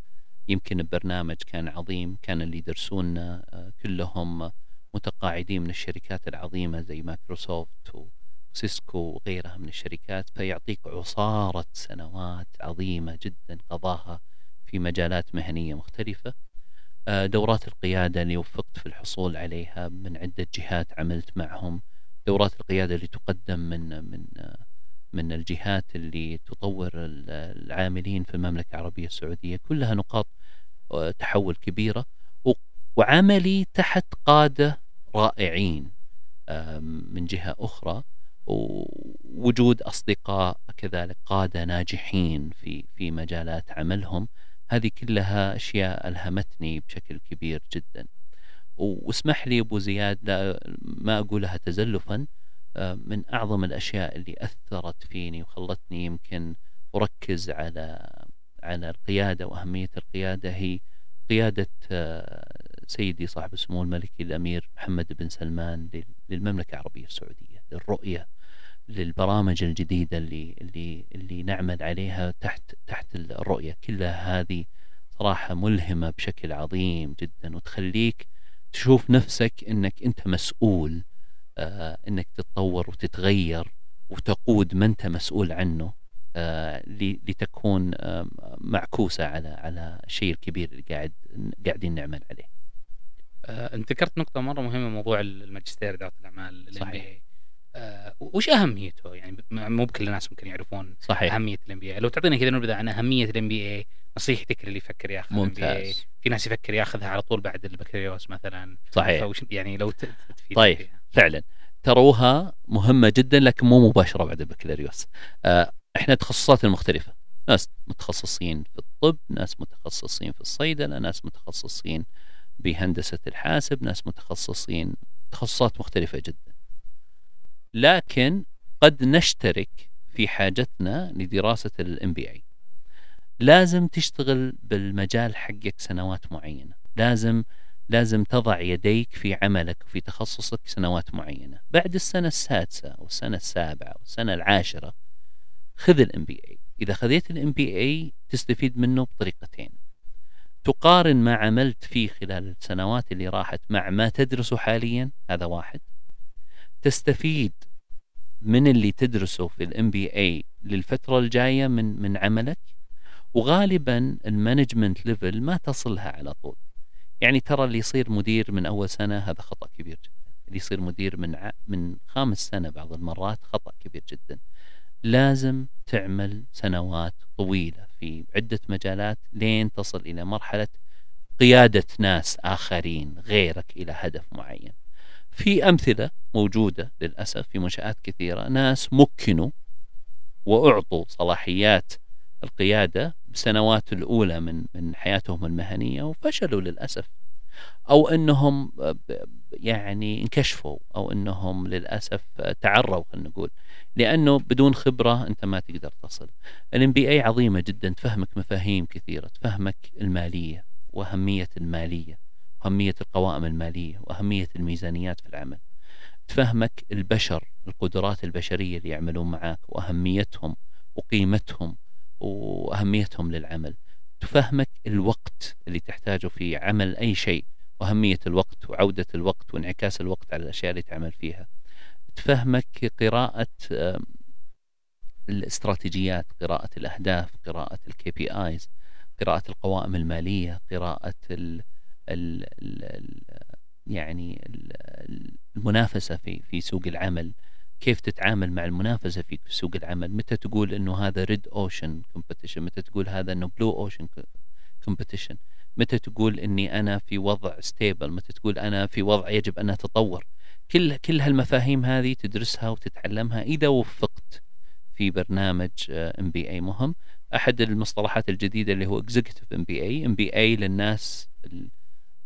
Speaker 2: يمكن البرنامج كان عظيم كان اللي يدرسونا آه، كلهم متقاعدين من الشركات العظيمة زي مايكروسوفت وسيسكو وغيرها من الشركات فيعطيك عصارة سنوات عظيمة جدا قضاها في مجالات مهنية مختلفة. آه، دورات القيادة اللي وفقت في الحصول عليها من عدة جهات عملت معهم. دورات القيادة اللي تقدم من من من الجهات اللي تطور العاملين في المملكة العربية السعودية. كلها نقاط آه، تحول كبيرة وعملي تحت قادة رائعين من جهة أخرى. ووجود أصدقاء كذلك قادة ناجحين في في مجالات عملهم. هذه كلها أشياء ألهمتني بشكل كبير جدا. واسمح لي أبو زياد لا ما أقولها تزلفا. من أعظم الأشياء اللي أثرت فيني وخلتني يمكن أركز على على القيادة وأهمية القيادة هي قيادة آه، سيدي صاحب السمو الملكي الأمير محمد بن سلمان للمملكة العربية السعودية للرؤية للبرامج الجديدة اللي اللي اللي نعمل عليها تحت تحت الرؤية كلها هذه صراحة ملهمة بشكل عظيم جدا وتخليك تشوف نفسك إنك أنت مسؤول آه إنك تتطور وتتغير وتقود من أنت مسؤول عنه آه لتكون آه معكوسة على على الشيء الكبير اللي قاعد قاعدين نعمل عليه.
Speaker 1: آه انت ذكرت نقطة مرة مهمة موضوع الماجستير إدارة الأعمال صحيح. آه، وش أهميته؟ يعني مو بكل الناس ممكن يعرفون
Speaker 2: صحيح.
Speaker 1: أهمية ال MBA لو تعطينا كذا نبذه عن أهمية ال MBA نصيحتك للي يفكر ياخذ
Speaker 2: ممتاز.
Speaker 1: في ناس يفكر ياخذها على طول بعد البكالوريوس مثلا.
Speaker 2: صحيح.
Speaker 1: فوش يعني لو تفيد
Speaker 2: طيب فيها. فعلا. تروها مهمة جدا لكن مو مباشرة بعد البكالوريوس. آه إحنا تخصصات المختلفة. ناس متخصصين في الطب ناس متخصصين في الصيدلة ناس متخصصين بهندسة الحاسب ناس متخصصين تخصصات مختلفة جدا. لكن قد نشترك في حاجتنا لدراسة الام بي اي لازم تشتغل بالمجال حقك سنوات معينة. لازم لازم تضع يديك في عملك وفي تخصصك سنوات معينة. بعد السنة السادسة أو السنة السابعة أو السنة العاشرة خذ ال MBA إذا خذيت ال MBA تستفيد منه بطريقتين. تقارن ما عملت فيه خلال السنوات اللي راحت مع ما تدرسه حاليا؟ هذا واحد. تستفيد من اللي تدرسه في ال MBA للفترة الجاية من من عملك؟ وغالبا ال management level ما تصلها على طول. يعني ترى اللي يصير مدير من أول سنة هذا خطأ كبير جدا. اللي يصير مدير من ع... من خامس سنة بعض المرات خطأ كبير جدا. لازم تعمل سنوات طويلة في عدة مجالات لين تصل إلى مرحلة قيادة ناس آخرين غيرك إلى هدف معين. في أمثلة موجودة للأسف في منشآت كثيرة. ناس مكنوا وأعطوا صلاحيات القيادة بسنوات الأولى من من حياتهم المهنية وفشلوا للأسف. أو أنهم يعني انكشفوا أو إنهم للأسف تعروا خلينا نقول لأنه بدون خبرة أنت ما تقدر تصل. الإم بي اي عظيمة جدا تفهمك مفاهيم كثيرة، تفهمك المالية وأهمية المالية وأهمية القوائم المالية وأهمية الميزانيات في العمل. تفهمك البشر، القدرات البشرية اللي يعملون معك وأهميتهم وقيمتهم وأهميتهم للعمل. تفهمك الوقت اللي تحتاجه في عمل أي شيء وأهمية الوقت وعودة الوقت وانعكاس الوقت على الأشياء اللي تعمل فيها. تفهمك قراءة الاستراتيجيات قراءة الأهداف قراءة الكي بي آيز قراءة القوائم المالية قراءة ال ال ال يعني المنافسة في في سوق العمل. كيف تتعامل مع المنافسة في سوق العمل؟ متى تقول إنه هذا red ocean competition متى تقول هذا إنه blue ocean competition متى تقول إني أنا في وضع stable متى تقول أنا في وضع يجب أن أتطور؟ كل كل هالمفاهيم هذه تدرسها وتتعلمها إذا وفقت في برنامج MBA مهم. أحد المصطلحات الجديدة اللي هو اكزيكتيف ام بي اي ام بي اي للناس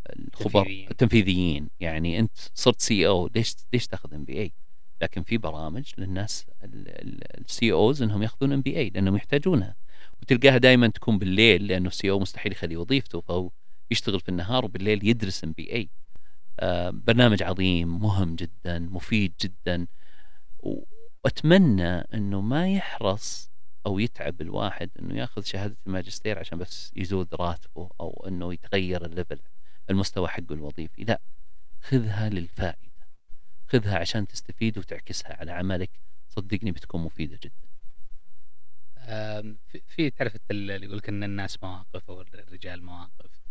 Speaker 2: الخبراء التنفيذيين يعني أنت صرت CEO ليش ليش تاخذ MBA لكن في برامج للناس ال CEOs إنهم ياخذون MBA لأنهم يحتاجونها. وتلقاها دائما تكون بالليل لأنه ال CEO مستحيل يخلي وظيفته فهو يشتغل في النهار وبالليل يدرس MBA. برنامج عظيم مهم جدا مفيد جدا. وأتمنى إنه ما يحرص أو يتعب الواحد إنه يأخذ شهادة الماجستير عشان بس يزود راتبه أو إنه يتغير الليفل المستوى حقه الوظيفي. لا خذها للفائدة. خذها عشان تستفيد وتعكسها على عملك. صدقني بتكون مفيدة جدا.
Speaker 1: في تعرف اللي يقول لك إن الناس مواقف أو الرجال مواقف.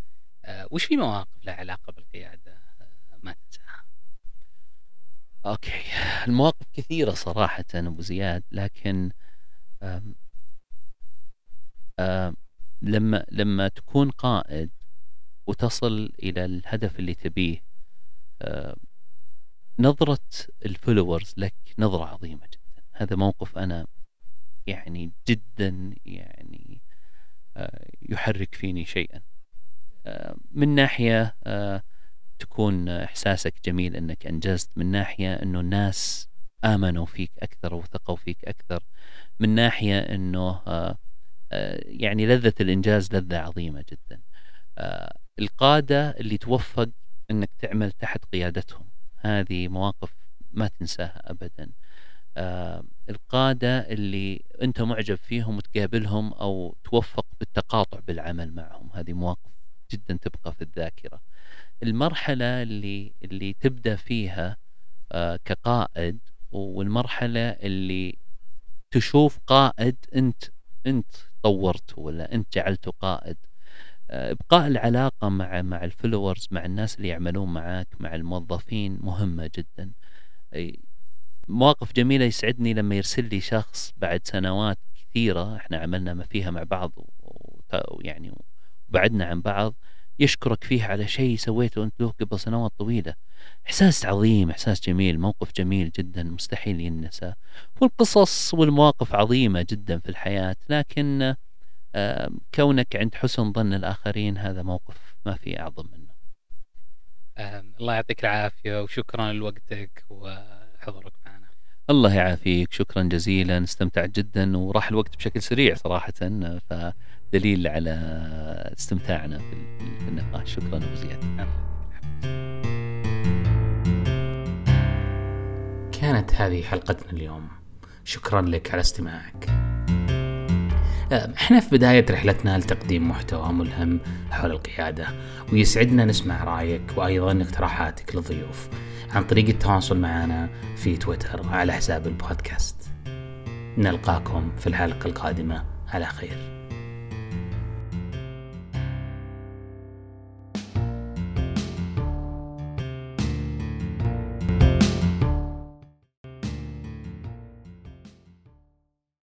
Speaker 1: آه، وش في مواقف لها علاقة بالقيادة؟ آه، ما تنساها؟
Speaker 2: okay. المواقف كثيرة صراحة أبو زياد لكن آم آم لما لما تكون قائد وتصل إلى الهدف اللي تبيه نظرة ال followers لك نظرة عظيمة جدا. هذا موقف أنا يعني جدا يعني آه، يحرك فيني شيئا. آه، من ناحية آه، تكون إحساسك جميل أنك أنجزت. من ناحية أنه الناس آمنوا فيك أكثر وثقوا فيك أكثر. من ناحية أنه يعني لذة الإنجاز لذة عظيمة جدا. القادة اللي توفق أنك تعمل تحت قيادتهم. هذه مواقف ما تنساها أبدا. القادة اللي أنت معجب فيهم وتقابلهم أو توفق بالتقاطع بالعمل معهم. هذه مواقف جدا تبقى في الذاكرة. المرحلة اللي اللي تبدأ فيها آه كقائد والمرحلة اللي تشوف قائد أنت أنت طورته ولا أنت جعلته قائد. آه، إبقاء العلاقة مع مع الفلورز مع الناس اللي يعملون معك مع الموظفين مهمة جدا. مواقف جميلة يسعدني لما يرسل لي شخص بعد سنوات كثيرة إحنا عملنا ما فيها مع بعض ويعني وبعدنا عن بعض يشكرك فيه على شيء سويته انت له قبل سنوات طويلة. إحساس عظيم إحساس جميل موقف جميل جدا مستحيل ينسى. والقصص والمواقف عظيمة جدا في الحياة لكن كونك عند حسن ظن الآخرين هذا موقف ما في أعظم منه.
Speaker 1: الله يعطيك العافية وشكرا لوقتك وحضورك.
Speaker 2: الله يعافيك. شكرا جزيلا. استمتعت جدا وراح الوقت بشكل سريع صراحة فدليل على استمتاعنا في النقاش. شكرا أبو زياد.
Speaker 1: كانت هذه حلقتنا اليوم. شكرا لك على استماعك. إحنا في بداية رحلتنا لتقديم محتوى ملهم حول القيادة ويسعدنا نسمع رأيك وأيضا اقتراحاتك للضيوف. عن طريق التواصل معنا في تويتر على حساب البودكاست. نلقاكم في الحلقة القادمة. على خير.